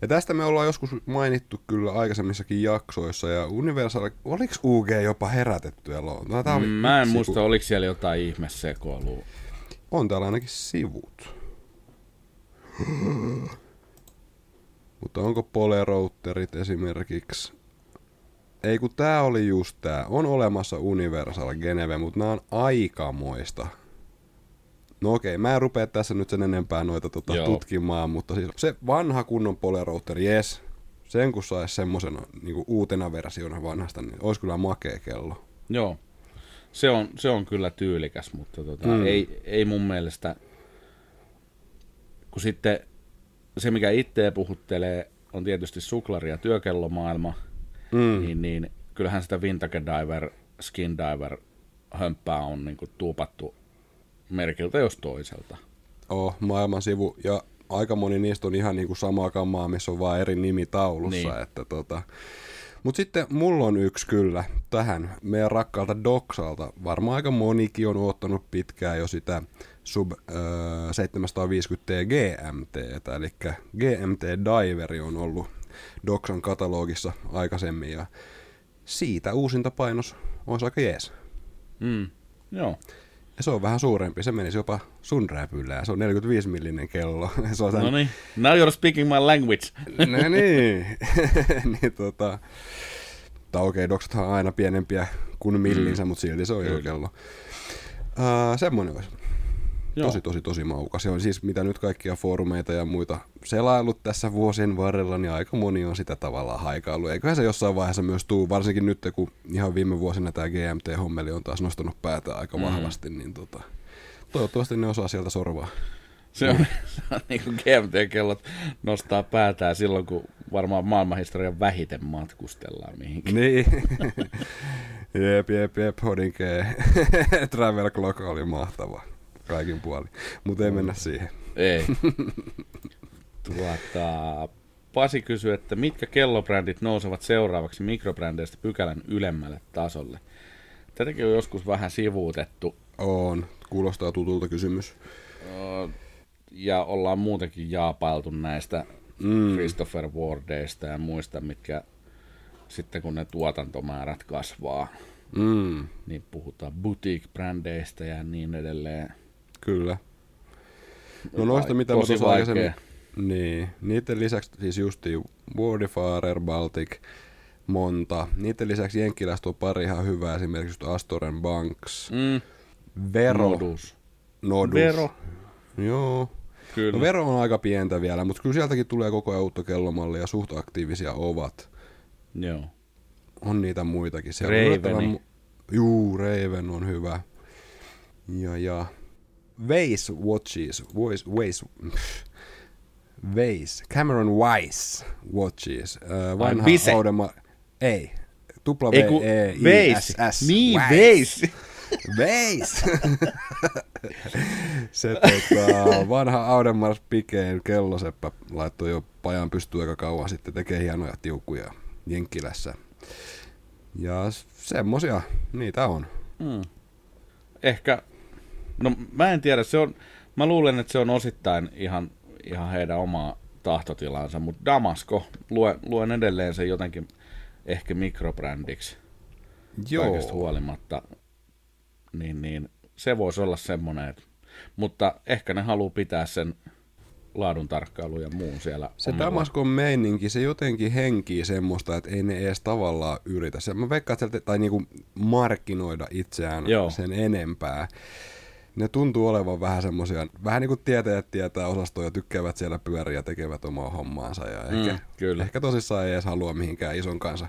Speaker 1: Ja tästä me ollaan joskus mainittu kyllä aikaisemmissakin jaksoissa, ja Universal, oliko UG jopa herätetty eloon? Tää oli
Speaker 2: Mä en
Speaker 1: yksi,
Speaker 2: muista, oliko siellä jotain ihmesekoilua.
Speaker 1: On täällä ainakin sivut. Mutta onko poleroutterit esimerkiksi? Ei kun tää oli just tää. On olemassa Universal Geneve, mutta nämä on aikamoista. No okei, mä en rupea tässä nyt sen enempää noita tota,
Speaker 2: Joo.
Speaker 1: tutkimaan, mutta siis se vanha kunnon poleroutteri, jes. Sen kun saisi semmoisen niin uutena versiona vanhasta, niin olisi kyllä makea kello.
Speaker 2: Joo, se on, se on kyllä tyylikäs, mutta tota,
Speaker 1: Mm.
Speaker 2: mm. ei, ei mun mielestä, kun sitten se mikä itseä puhuttelee on tietysti suklari- ja työkellomaailma,
Speaker 1: Mm.
Speaker 2: niin, niin kyllähän sitä Vintage Diver, Skin Diver hömppää on niin kuin tuupattu merkiltä jos toiselta.
Speaker 1: Oh, maailman sivu. Ja aika moni niistä on ihan niinku samaa kamaa, missä on vaan eri nimi taulussa.
Speaker 2: Niin.
Speaker 1: Että tota. Mut sitten mulla on yksi kyllä tähän meidän rakkaalta Doksalta. Varmaan aika monikin on ottanut pitkään jo sitä Sub äh, 750T GMT, eli GMT Diveri on ollut Doksan katalogissa aikaisemmin ja siitä uusinta painos olisi aika jees.
Speaker 2: Mm. Joo,
Speaker 1: Ja se on vähän suurempi, se menisi jopa sun räpylään. Se on 45 millinen kello. Se on
Speaker 2: no niin. Now you're speaking my language.
Speaker 1: No niin. niin tota, tai okei, doksathan on aina pienempiä kuin millinsä, mm. mutta silti se on jo kello. Uh, semmoinen olisi.
Speaker 2: Joo.
Speaker 1: Tosi, tosi, tosi maukas. Se on siis mitä nyt kaikkia foorumeita ja muita selailut tässä vuosien varrella, niin aika moni on sitä tavallaan haikailu. Eiköhän se jossain vaiheessa myös tuu, varsinkin nyt, kun ihan viime vuosina tämä GMT-hommeli on taas nostanut päätä aika
Speaker 2: Mm.
Speaker 1: vahvasti, niin tota, toivottavasti ne osaa sieltä sorvaa.
Speaker 2: Se on, se on niin kuin GMT-kellot nostaa päätään silloin, kun varmaan maailmanhistorian vähiten matkustellaan mihinkin.
Speaker 1: Niin. Jep, jep, jep, Hodinkee. Travel Clock oli mahtava kaikin puoli. Mutta ei mennä siihen.
Speaker 2: Ei. tuota, Pasi kysyy, että mitkä kellobrändit nousevat seuraavaksi mikrobrändeistä pykälän ylemmälle tasolle? Tätäkin on joskus vähän sivuutettu.
Speaker 1: On. Kuulostaa tutulta kysymys.
Speaker 2: Ja ollaan muutenkin jaapailtu näistä mm. Christopher Wardeista ja muista, mitkä sitten kun ne tuotantomäärät kasvaa, mm. niin puhutaan boutique-brändeistä ja niin edelleen.
Speaker 1: Kyllä. No noista, mitä mä tuossa aikaisemmin... Niin, niiden lisäksi siis justi Wardifarer, Baltic, monta. Niiden lisäksi Jenkkilästä on pari ihan hyvää, esimerkiksi Astoren Banks, mm. Vero.
Speaker 2: Nodus.
Speaker 1: Nodus.
Speaker 2: Vero.
Speaker 1: Joo. Kyllä. No Vero on aika pientä vielä, mutta kyllä sieltäkin tulee koko ajan uutta kellomallia, suht aktiivisia ovat.
Speaker 2: Joo.
Speaker 1: On niitä muitakin.
Speaker 2: Se Raveni.
Speaker 1: Juu, Raven on hyvä. Ja, ja Waze Watches, Waze, Waze, Waze, Cameron Wise Watches, uh, vanha Audema, ei, tupla V, E, I, S, S,
Speaker 2: Niin, Waze.
Speaker 1: Waze. se tota, vanha Audemars Pikein kelloseppä laittoi jo pajan pystyyn aika kauan sitten, tekee hienoja tiukkuja Jenkkilässä. Ja semmosia, niitä on. Mm.
Speaker 2: Ehkä No mä en tiedä, se on, mä luulen, että se on osittain ihan, ihan heidän omaa tahtotilansa, mutta Damasko, luen, luen edelleen sen jotenkin ehkä mikrobrändiksi Joo. kaikesta huolimatta, niin, niin se voisi olla semmoinen, että, mutta ehkä ne haluaa pitää sen laadun tarkkailu ja muun siellä.
Speaker 1: Se. Damaskon meininki, se jotenkin henkii semmoista, että ei ne edes tavallaan yritä. Se, mä veikkaan, että sieltä, tai niinku markkinoida itseään Joo. sen enempää ne tuntuu olevan vähän semmoisia, vähän niin kuin tietäjät tietää osastoja, tykkäävät siellä pyöriä ja tekevät omaa hommaansa. Ja mm, ehkä, kyllä. ehkä tosissaan ei edes halua mihinkään ison kanssa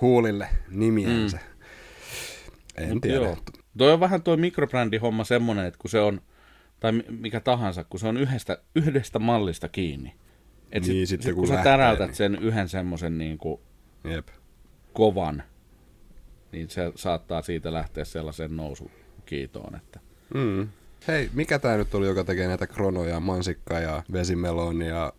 Speaker 1: huulille nimiensä. Mm. En tiedä. Joo.
Speaker 2: Toi on vähän tuo mikrobrändi-homma semmoinen, että kun se on, tai mikä tahansa, kun se on yhdestä, yhdestä mallista kiinni. Et niin, sit, sitten sit, kun, kun lähtee, sä täräytät niin. sen yhden semmoisen niin kuin Jep. kovan, niin se saattaa siitä lähteä sellaisen nousukiitoon, että
Speaker 1: Mm. Hei, mikä tämä nyt oli, joka tekee näitä kronoja, mansikkaa ja vesimelonia?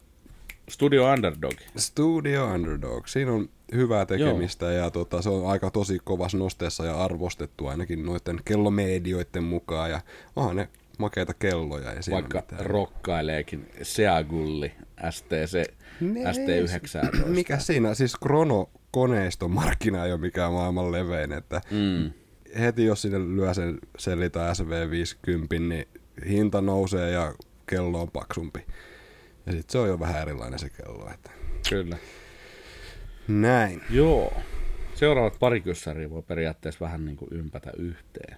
Speaker 2: Studio Underdog.
Speaker 1: Studio Underdog. Siinä on hyvää tekemistä Joo. ja tota, se on aika tosi kovas nosteessa ja arvostettu ainakin noiden kellomedioiden mukaan. Ja onhan ne makeita kelloja. Ei
Speaker 2: Vaikka mitään. rokkaileekin Seagulli STC, ST19.
Speaker 1: Mikä siinä? Siis krono koneiston markkina ei ole mikään maailman levein, että mm heti jos sinne lyö sen Selita SV50, niin hinta nousee ja kello on paksumpi. Ja sitten se on jo vähän erilainen se kello. Että...
Speaker 2: Kyllä.
Speaker 1: Näin.
Speaker 2: Joo. Seuraavat pari kyssäriä voi periaatteessa vähän niin kuin ympätä yhteen.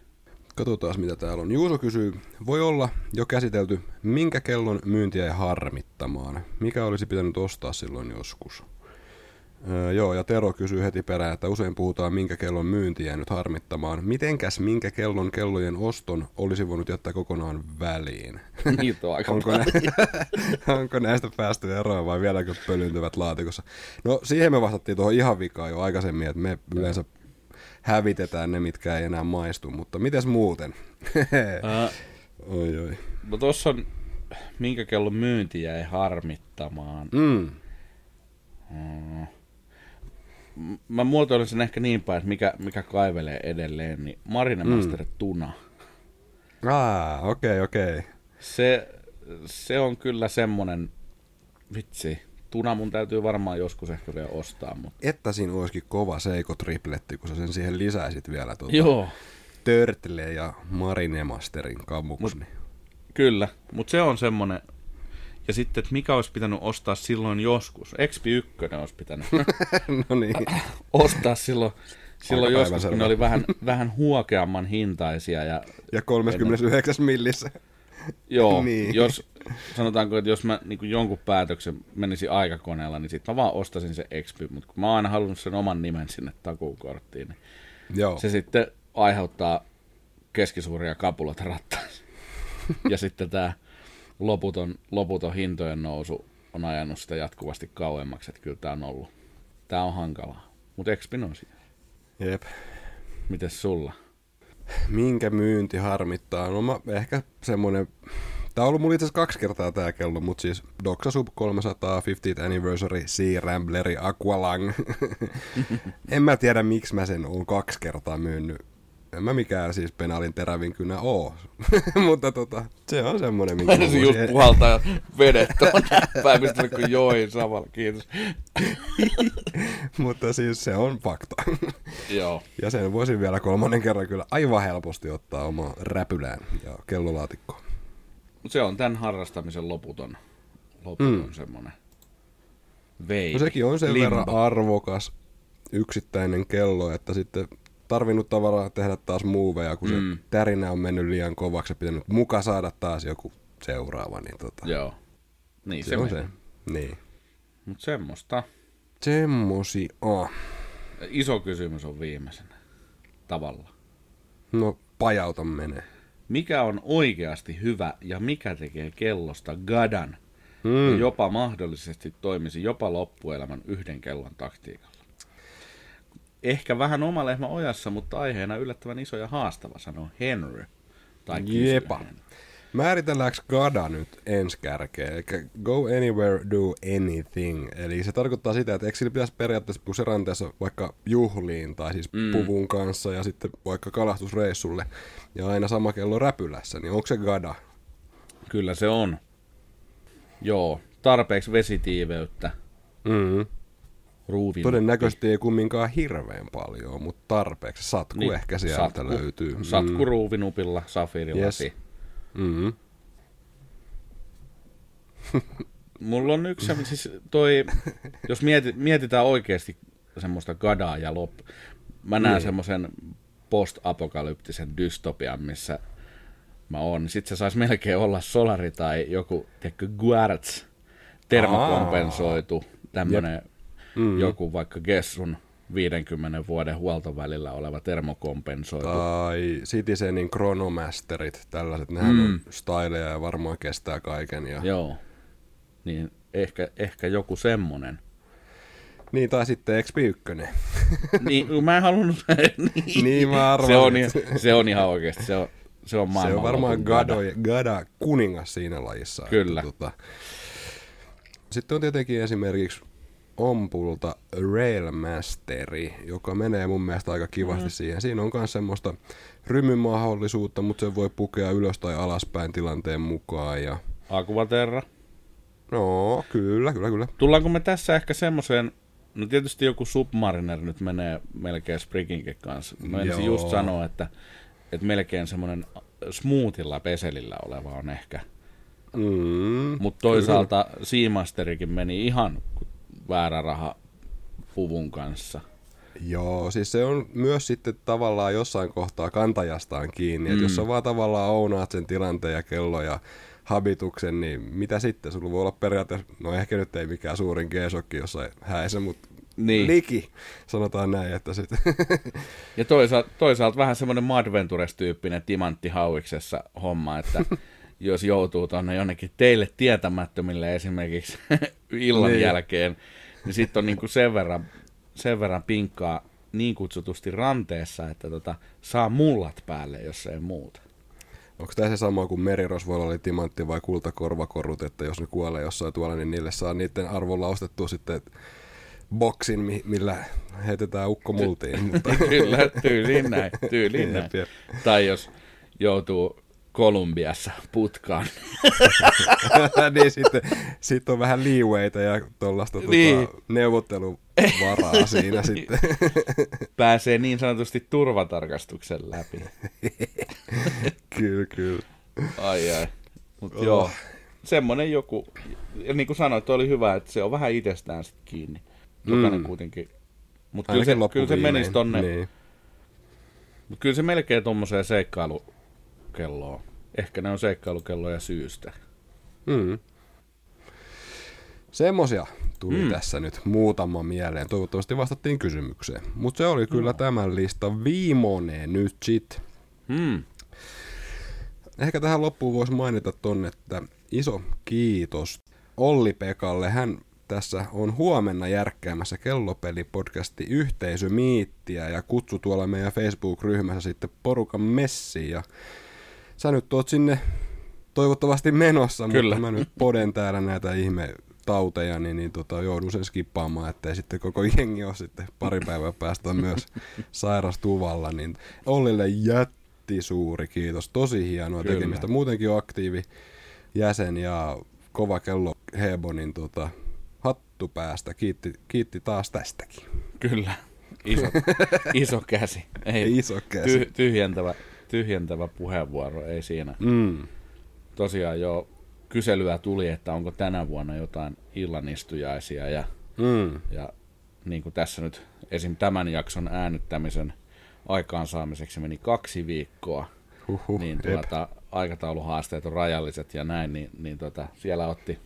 Speaker 1: Katsotaan mitä täällä on. Juuso kysyy, voi olla jo käsitelty, minkä kellon myyntiä ei harmittamaan? Mikä olisi pitänyt ostaa silloin joskus? Öö, joo, ja Tero kysyy heti perään, että usein puhutaan minkä kellon myyntiä nyt harmittamaan. Mitenkäs minkä kellon kellojen oston olisi voinut jättää kokonaan väliin?
Speaker 2: Niitä on aika
Speaker 1: onko, nä- onko näistä päästy eroon vai vieläkö pölyntyvät laatikossa? No siihen me vastattiin tuohon ihan vikaan jo aikaisemmin, että me yleensä hävitetään ne, mitkä ei enää maistu, mutta mites muuten? uh, oi oi.
Speaker 2: No tossa on minkä kellon myyntiä ei harmittamaan.
Speaker 1: Mm.
Speaker 2: Mm mä muotoilen sen ehkä niin päin, että mikä, mikä kaivelee edelleen, niin Marine Master mm. Tuna.
Speaker 1: Ah, okei, okay, okei. Okay.
Speaker 2: Se, se on kyllä semmonen, vitsi, Tuna mun täytyy varmaan joskus ehkä vielä ostaa. Mutta...
Speaker 1: Että siinä olisikin kova seiko tripletti, kun sä sen siihen lisäisit vielä tuota
Speaker 2: Joo.
Speaker 1: Turtle ja Marine Masterin kammuksi. Mut,
Speaker 2: kyllä, mutta se on semmonen, ja sitten, että mikä olisi pitänyt ostaa silloin joskus. XP1 olisi pitänyt
Speaker 1: no niin.
Speaker 2: ostaa silloin, silloin joskus, kun ne oli vähän, vähän huokeamman hintaisia. Ja,
Speaker 1: ja 39 en... millissä.
Speaker 2: Joo, niin. jos sanotaanko, että jos mä niin jonkun päätöksen menisin aikakoneella, niin sitten mä vaan ostasin se XP, mutta kun mä oon aina halunnut sen oman nimen sinne takuukorttiin, niin Joo. se sitten aiheuttaa keskisuuria kapulat rattaisiin. ja sitten tämä loputon, loputon hintojen nousu on ajanut sitä jatkuvasti kauemmaksi, että kyllä tämä on ollut, tämä on hankalaa. Mutta Expin on siinä.
Speaker 1: Jep.
Speaker 2: Mites sulla?
Speaker 1: Minkä myynti harmittaa? No mä ehkä semmonen... Tää on ollut mulla itse asiassa kaksi kertaa tää kello, mutta siis Doxa Sub 300 50th Anniversary Sea Rambleri Aqualang. en mä tiedä, miksi mä sen oon kaksi kertaa myynyt. En mä mikään siis penaalin terävin kynä oo. mutta tota, se on semmonen, minkä mä
Speaker 2: Se just
Speaker 1: voisin-
Speaker 2: puhaltaa vedet päivystänyt kuin join samalla, kiitos.
Speaker 1: mutta siis se on fakta.
Speaker 2: Joo.
Speaker 1: ja sen voisin vielä kolmannen kerran kyllä aivan helposti ottaa oma räpylään ja kellolaatikkoon.
Speaker 2: Se on tämän harrastamisen loputon, loputon mm. semmonen veivi.
Speaker 1: No sekin on sen
Speaker 2: Limbo.
Speaker 1: verran arvokas yksittäinen kello, että sitten tarvinnut tavaraa tehdä taas muuveja, kun
Speaker 2: Mm.
Speaker 1: se tärinä on mennyt liian kovaksi ja pitänyt muka saada taas joku seuraava, niin tota,
Speaker 2: Joo. Niin
Speaker 1: se,
Speaker 2: se,
Speaker 1: on se. Niin.
Speaker 2: Mut semmoista.
Speaker 1: Semmosi on.
Speaker 2: Iso kysymys on viimeisenä. Tavalla.
Speaker 1: No, pajauta menee.
Speaker 2: Mikä on oikeasti hyvä ja mikä tekee kellosta gadan
Speaker 1: Mm.
Speaker 2: ja jopa mahdollisesti toimisi jopa loppuelämän yhden kellon taktiikalla? Ehkä vähän oma lehmä ojassa, mutta aiheena yllättävän iso ja haastava, sanoo Henry. Tai
Speaker 1: Jepa.
Speaker 2: Henry.
Speaker 1: Määritelläänkö GADA nyt ensi kärkeen? Eli go anywhere, do anything. Eli se tarkoittaa sitä, että eikö sillä pitäisi periaatteessa puseranteessa vaikka juhliin tai siis mm. puvun kanssa ja sitten vaikka kalastusreissulle ja aina sama kello räpylässä, niin onko se GADA?
Speaker 2: Kyllä se on. Joo, tarpeeksi vesitiiveyttä,
Speaker 1: Mm.
Speaker 2: Ruuvin.
Speaker 1: Todennäköisesti ei kumminkaan hirveän paljon, mutta tarpeeksi. Satku niin, ehkä sieltä löytyy.
Speaker 2: Satku ruuvinupilla, safiirilasi.
Speaker 1: Yes. Mm.
Speaker 2: Mulla on yksi, siis toi, jos mieti, mietitään oikeasti semmoista gadaa ja lop, mä näen
Speaker 1: Niin.
Speaker 2: semmoisen post-apokalyptisen dystopian, missä mä oon, niin sit se saisi melkein olla solari tai joku, tiedätkö, Guards, termokompensoitu, tämmönen
Speaker 1: Mm.
Speaker 2: joku vaikka Gessun 50 vuoden huoltovälillä oleva termokompensoitu.
Speaker 1: Tai Citizenin Chronomasterit, tällaiset, nehän mm. on styleja ja varmaan kestää kaiken. Ja...
Speaker 2: Joo. Niin ehkä, ehkä joku semmonen.
Speaker 1: Niin, tai sitten XP1.
Speaker 2: niin, mä en halunnut... niin,
Speaker 1: Niin mä arvasin.
Speaker 2: se, on, se on ihan oikeasti, se on, se on
Speaker 1: Se
Speaker 2: maailman
Speaker 1: on varmaan Gado,
Speaker 2: gada.
Speaker 1: Gada kuningas siinä lajissa.
Speaker 2: Kyllä.
Speaker 1: Että, tota... Sitten on tietenkin esimerkiksi Ompulta Railmasteri, joka menee mun mielestä aika kivasti mm. siihen. Siinä on myös semmoista rymymahdollisuutta, mutta se voi pukea ylös tai alaspäin tilanteen mukaan. Ja...
Speaker 2: Aquaterra.
Speaker 1: No, kyllä, kyllä, kyllä.
Speaker 2: Tullaanko me tässä ehkä semmoiseen, no tietysti joku Submariner nyt menee melkein Spriginkin kanssa. Mä ensin
Speaker 1: Joo.
Speaker 2: just sanoa, että, että melkein semmoinen smoothilla peselillä oleva on ehkä.
Speaker 1: Mm,
Speaker 2: Mutta toisaalta Seamasterikin meni ihan väärä raha puvun kanssa.
Speaker 1: Joo, siis se on myös sitten tavallaan jossain kohtaa kantajastaan kiinni, mm. että jos sä vaan tavallaan ounaat sen tilanteen ja kello ja habituksen, niin mitä sitten? Sulla voi olla periaatteessa, no ehkä nyt ei mikään suurin G-shokki jossain häissä, mutta
Speaker 2: Niin.
Speaker 1: liki, sanotaan näin, että sitten
Speaker 2: Ja toisaalta, toisaalta vähän semmoinen Madventures-tyyppinen timantti hauiksessa homma, että jos joutuu tuonne jonnekin teille tietämättömille esimerkiksi illan
Speaker 1: niin.
Speaker 2: jälkeen, niin sitten on niinku sen, verran, sen verran pinkkaa niin kutsutusti ranteessa, että tota, saa mullat päälle, jos ei muuta.
Speaker 1: onko tämä se sama kuin merirosvoilla oli timantti vai kultakorvakorut, että jos ne kuolee jossain tuolla, niin niille saa niiden arvolla ostettua sitten boksin, mi- millä heitetään ukko multiin. Mutta...
Speaker 2: Kyllä, tyyliin näin, tyyliin näin. Tai jos joutuu Kolumbiassa putkaan.
Speaker 1: niin sitten sit on vähän leewayta ja tuollaista
Speaker 2: Niin.
Speaker 1: tota, neuvotteluvaraa siinä sitten.
Speaker 2: Pääsee niin sanotusti turvatarkastuksen läpi.
Speaker 1: kyllä, kyllä.
Speaker 2: Ai ai. Mut
Speaker 1: Oh.
Speaker 2: joo, semmonen joku, ja niin kuin sanoit, oli hyvä, että se on vähän itsestään sit kiinni. Jokainen
Speaker 1: Mm.
Speaker 2: kuitenkin. Mutta kyllä se, kyllä se menisi tonne,
Speaker 1: Niin.
Speaker 2: mut kyllä se melkein tommoseen seikkailukelloon. Ehkä ne on seikkailukelloja syystä.
Speaker 1: Mm. Semmosia tuli mm.
Speaker 2: Mm.
Speaker 1: tässä nyt muutama mieleen. Toivottavasti vastattiin kysymykseen. Mutta se oli kyllä tämän listan viimeinen nyt sit.
Speaker 2: Hmm.
Speaker 1: Ehkä tähän loppuun voisi mainita ton, että iso kiitos Olli Pekalle. Hän tässä on huomenna järkkäämässä kellopeli-podcasti yhteisömiittiä ja kutsu tuolla meidän Facebook-ryhmässä sitten porukan messiin. Ja sä nyt oot sinne toivottavasti menossa,
Speaker 2: Kyllä.
Speaker 1: mutta mä nyt poden täällä näitä ihme tauteja, niin, niin tota, joudun sen skippaamaan, ettei sitten koko jengi ole sitten pari päivää päästä myös sairastuvalla. Niin Ollille jätti suuri kiitos, tosi hienoa
Speaker 2: Kyllä.
Speaker 1: tekemistä. Muutenkin on aktiivi jäsen ja kova kello Hebo, niin tota, hattu päästä. Kiitti, kiitti taas tästäkin.
Speaker 2: Kyllä. Iso, iso käsi. Ei,
Speaker 1: Iso käsi.
Speaker 2: Ty, tyhjentävä, tyhjentävä puheenvuoro, ei siinä.
Speaker 1: Mm.
Speaker 2: Tosiaan jo kyselyä tuli, että onko tänä vuonna jotain illanistujaisia ja,
Speaker 1: Mm.
Speaker 2: ja niin kuin tässä nyt esim. tämän jakson äänittämisen aikaansaamiseksi meni kaksi viikkoa,
Speaker 1: Huhhuh,
Speaker 2: niin
Speaker 1: jep.
Speaker 2: tuota, aikatauluhaasteet on rajalliset ja näin, niin, niin tuota, siellä otti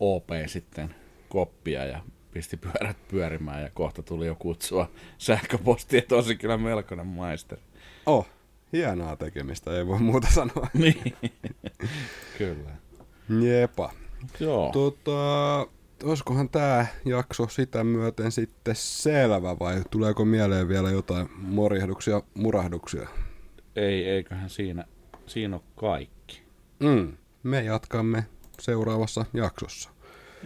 Speaker 2: OP sitten koppia ja pisti pyörät pyörimään ja kohta tuli jo kutsua sähköpostia, että olisi kyllä melkoinen maisteri.
Speaker 1: Oh, hienoa tekemistä, ei voi muuta sanoa.
Speaker 2: Niin, kyllä.
Speaker 1: Jepa.
Speaker 2: Joo.
Speaker 1: Tota, olisikohan tämä jakso sitä myöten sitten selvä vai tuleeko mieleen vielä jotain morjahduksia, murahduksia?
Speaker 2: Ei, eiköhän siinä, siinä ole kaikki.
Speaker 1: Mm. Me jatkamme seuraavassa jaksossa.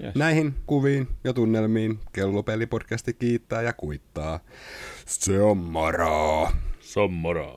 Speaker 2: Yes.
Speaker 1: Näihin kuviin ja tunnelmiin kellopelipodcasti kiittää ja kuittaa. Se on moro!
Speaker 2: Se on moro.